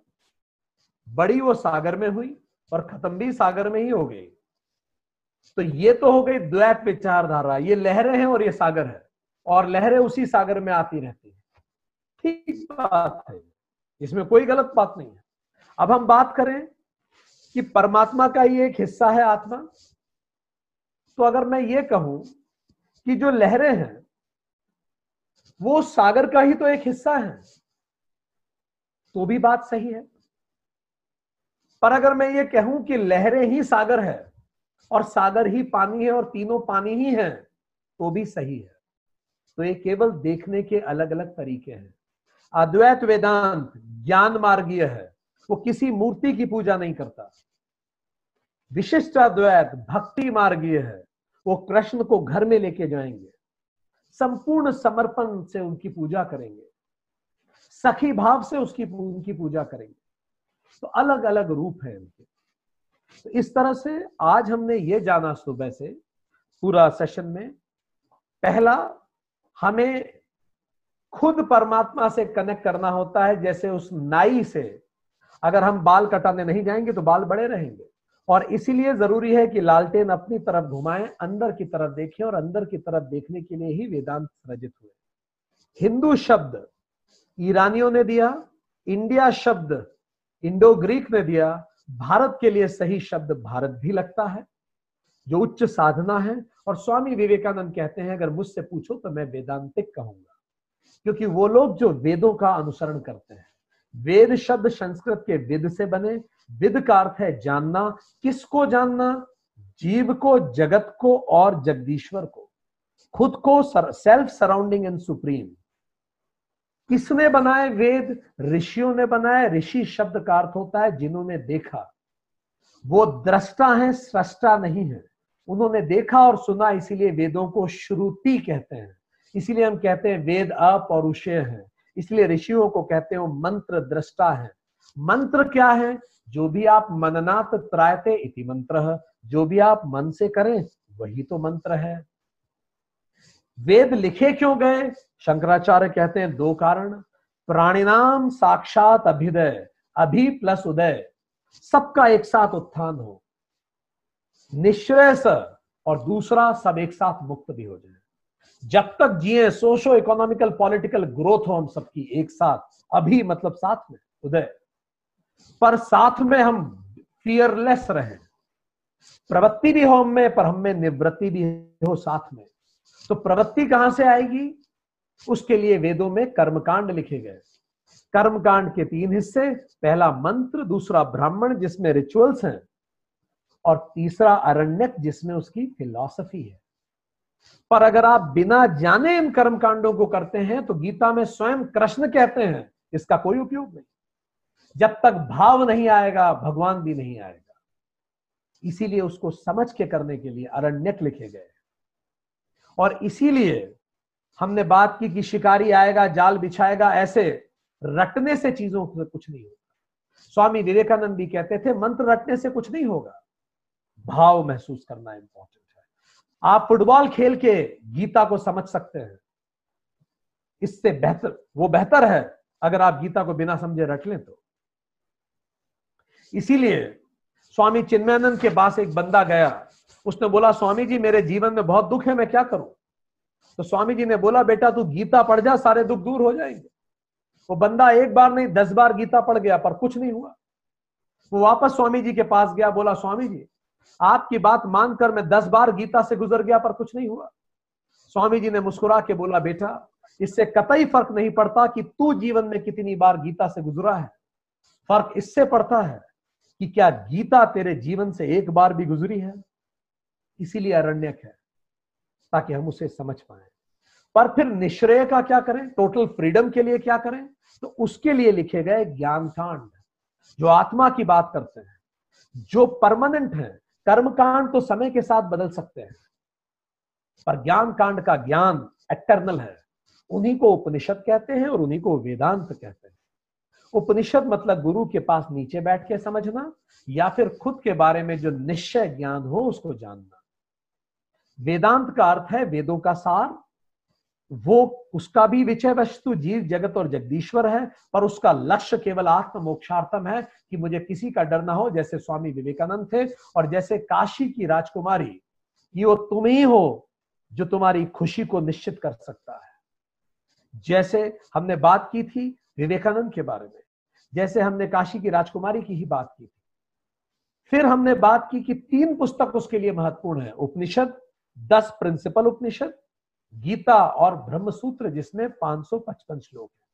बड़ी वो सागर में हुई और खत्म भी सागर में ही हो गई। तो ये तो हो गई द्वैत विचारधारा, ये लहरें हैं और ये सागर है। और लहरें उसी सागर में आती रहती है। ठीक बात है। इसमें कोई गलत बात नहीं है। अब हम बात करें कि परमात्मा का ही एक हिस्सा है आत्मा। तो अगर मैं ये कहूँ कि जो लहरें हैं, वो सागर का ही तो एक हिस्सा है तो भी बात सही है। पर अगर मैं ये कहूँ कि लहरें ही सागर है और सागर ही पानी है और तीनों पानी ही है तो भी सही है। तो ये केवल देखने के अलग अलग तरीके हैं। अद्वैत वेदांत ज्ञान मार्गीय है। वो किसी मूर्ति की पूजा नहीं करता। विशिष्ट अद्वैत भक्ति मार्गीय है। वो कृष्ण को घर में लेके जाएँगे। संपूर्ण समर्पण से उनकी पूजा करेंगे। सखी भाव से उसकी उनकी पूजा करेंगे। तो अलग अलग रूप है उनके तो इस तरह से आज हमने ये जाना सुबह से पूरा सेशन में। पहला हमें खुद परमात्मा से कनेक्ट करना होता है, जैसे उस नाई से। अगर हम बाल कटाने नहीं जाएँगे तो बाल बड़े रहेंगे। और इसीलिए ज़रूरी है कि लालटेन अपनी तरफ़ घुमाएँ, अंदर की तरफ़ देखें और अंदर की तरफ़ देखने के लिए ही वेदांत रचित हुए। हिंदू शब्द ईरानियों ने दिया, इंडिया शब्द इंडो ग्रीक ने दिया, भारत के लिए सही शब्द भारत भी लगता है। जो उच्च साधना है और स्वामी विवेकानंद कहते हैं अगर मुझसे पूछो तो मैं वेदांतिक कहूँगा। क्योंकि वो लोग जो वेदों का अनुसरण करते हैं वेद शब्द संस्कृत के विद से बने विद का अर्थ है जानना किसको जानना? जीव को जगत को और जगदीश्वर को। खुद को sir, self surrounding and supreme किसने बनाए वेद? ऋषियों ने बनाए। ऋषि शब्द का अर्थ होता है जिन्होंने देखा। वो दृष्टा है सृष्टा नहीं है। उन्होंने देखा और सुना, इसीलिए वेदों को श्रुति कहते हैं। इसीलिए हम कहते हैं, वेद अपौरुषेय है। इसलिए ऋषियों को कहते हो, मंत्र दृष्टा है। मंत्र क्या है? जो भी आप मननात त्रायते इति मंत्र, जो भी आप मन से करें, वही तो मंत्र है। वेद लिखे क्यों गए? शंकराचार्य कहते हैं, दो कारण। प्राणिनाम साक्षात अभिदय, अभि प्लस उदय। सबका एक साथ उत्थान हो। निश्रेयस और दूसरा सब एक साथ मुक्त भी हो जाए। जब तक जिए सोशो इकोनॉमिकल पॉलिटिकल ग्रोथ हो हम सबकी एक साथ, अभी मतलब साथ में, उदय। पर साथ में हम फियरलेस रहे। प्रवृत्ति भी हो हमें पर हमें निवृत्ति भी हो साथ में। तो प्रवृत्ति कहाँ से आएगी? उसके लिए वेदों में कर्मकांड लिखे गए। कर्मकांड के तीन हिस्से, पहला मंत्र, दूसरा ब्राह्मण, जिसमें रिचुअल्स हैं। और तीसरा अरण्यक, जिसमें उसकी फिलॉसफी है। पर अगर आप बिना जाने इन कर्मकांडों को करते हैं तो गीता में स्वयं कृष्ण कहते हैं, इसका कोई उपयोग नहीं। जब तक भाव नहीं आएगा, भगवान भी नहीं आएगा। इसीलिए उसको समझ के करने के लिए अरण्यक लिखे गए और इसीलिए हमने बात की कि शिकारी आएगा, जाल बिछाएगा, ऐसे रटने से चीज़ों से कुछ नहीं होगा। स्वामी विवेकानंद भी कहते थे, मंत्र रटने से कुछ नहीं होगा। भाव महसूस करना इंपॉर्टेंट है। आप फुटबॉल खेल के गीता को समझ सकते हैं। इससे बेहतर, वो बेहतर है अगर आप गीता को बिना समझे रट लें तो। इसीलिए स्वामी चिन्मयानंद के पास एक बंदा गया। उसने बोला, स्वामी जी, मेरे जीवन में बहुत दुख है, मैं क्या करूँ? तो स्वामी जी ने बोला, बेटा, तू गीता पढ़ जा, सारे दुख दूर हो जाएँगे। वो बंदा एक बार नहीं, दस बार गीता पढ़ गया, पर कुछ नहीं हुआ। वो वापस स्वामी जी के पास गया, बोला, स्वामी जी आपकी बात मानकर मैं दस बार गीता से गुजर गया, पर कुछ नहीं हुआ। स्वामी जी ने मुस्कुरा के बोला, बेटा, इससे कतई फ़र्क नहीं पड़ता कि तू जीवन में कितनी बार गीता से गुजरा है। फ़र्क इससे पड़ता है कि क्या गीता तेरे जीवन से एक बार भी गुजरी है? इसीलिए अरण्यक है, ताकि हम उसे समझ पाए। पर फिर निश्रेय का क्या करें? टोटल फ्रीडम के लिए क्या करें? तो उसके लिए लिखे गए ज्ञान कांड जो आत्मा की बात करते हैं, जो परमानेंट है कर्म कांड तो समय के साथ बदल सकते हैं, पर ज्ञान कांड का ज्ञान एक्टर्नल है। उन्हीं को उपनिषद कहते हैं और उन्हीं को वेदांत कहते हैं। उपनिषद मतलब गुरु के पास नीचे बैठ के समझना या फिर खुद के बारे में जो निश्चय ज्ञान हो उसको जानना। वेदांत का अर्थ है वेदों का सार वो उसका भी विषय वस्तु, जीव जगत और जगदीश्वर है, पर उसका लक्ष्य केवल आत्म मोक्षार्थम है कि मुझे किसी का डर ना हो, जैसे स्वामी विवेकानंद थे और जैसे काशी की राजकुमारी, कि वो तुम ही हो जो तुम्हारी खुशी को निश्चित कर सकता है। जैसे हमने बात की थी विवेकानंद के बारे में, जैसे हमने काशी की राजकुमारी की ही बात की थी। फिर हमने बात की कि तीन पुस्तक उसके लिए महत्वपूर्ण है, उपनिषद, दस प्रिंसिपल उपनिषद गीता और ब्रह्म सूत्र जिसमें 555 श्लोक है।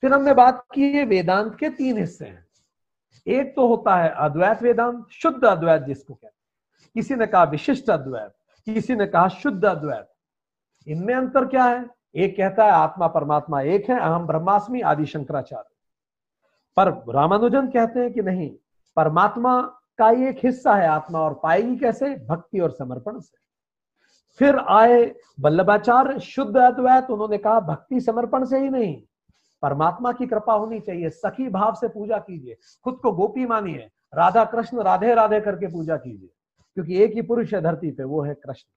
फिर हमने बात की है वेदांत के तीन हिस्से हैं। एक तो होता है अद्वैत वेदांत, शुद्ध अद्वैत जिसको कहते हैं। किसी ने कहा विशिष्ट अद्वैत, किसी ने कहा शुद्ध अद्वैत। इनमें अंतर क्या है? एक कहता है आत्मा परमात्मा एक है, अहम ब्रह्मास्मि आदि शंकराचार्य। पर रामानुजन कहते हैं कि नहीं, परमात्मा का एक हिस्सा है आत्मा, और पाएगी कैसे? भक्ति और समर्पण से। फिर आए वल्लभाचार्य, शुद्ध अद्वैत, उन्होंने कहा, भक्ति समर्पण से ही नहीं, परमात्मा की कृपा होनी चाहिए, सखी भाव से पूजा कीजिए, खुद को गोपी मानिए, राधा कृष्ण, राधे राधे करके पूजा कीजिए, क्योंकि एक ही पुरुष है धरती पे, वो है कृष्ण.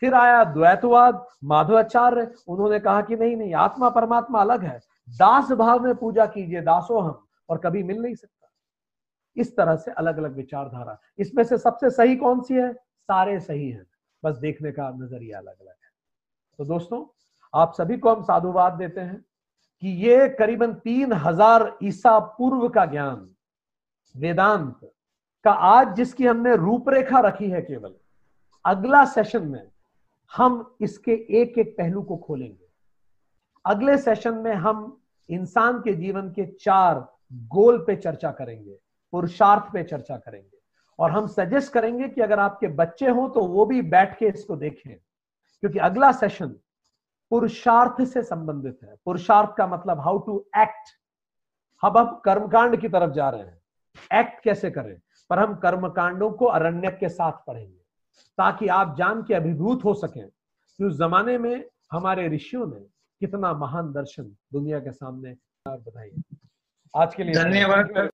फिर आया द्वैतवाद माधवाचार्य, उन्होंने कहा कि नहीं नहीं, आत्मा परमात्मा अलग है, दास भाव में पूजा कीजिए, दासो हम, और कभी मिल नहीं सकता। इस तरह से अलग अलग विचारधारा। इसमें से सबसे सही कौन सी है? सारे सही हैं। बस देखने का नज़रिया अलग अलग है। तो दोस्तों, आप सभी को हम साधुवाद देते हैं कि ये करीबन तीन हज़ार ईसा पूर्व का ज्ञान, वेदांत, का आज जिसकी हमने रूपरेखा रखी है केवल, अगला सेशन में हम इसके एक एक पहलू को खोलेंगे। अगले सेशन में हम इंसान के जीवन के चार गोल पे चर्चा करेंगे, पुरुषार्थ पे चर्चा करेंगे। और हम सजेस्ट करेंगे कि अगर आपके बच्चे हो तो वो भी बैठ के इसको देखें। क्योंकि अगला सेशन पुरुषार्थ से संबंधित है। पुरुषार्थ का मतलब हाउ टू एक्ट हम अब कर्मकांड की तरफ़ जा रहे हैं। एक्ट कैसे करें? पर हम कर्मकांडों को अरण्य के साथ पढ़ेंगे, ताकि आप जान के अभिभूत हो सकें कि उस जमाने में हमारे ऋषियों ने कितना महान दर्शन दुनिया के सामने बताइए आज के लिए धन्यवाद।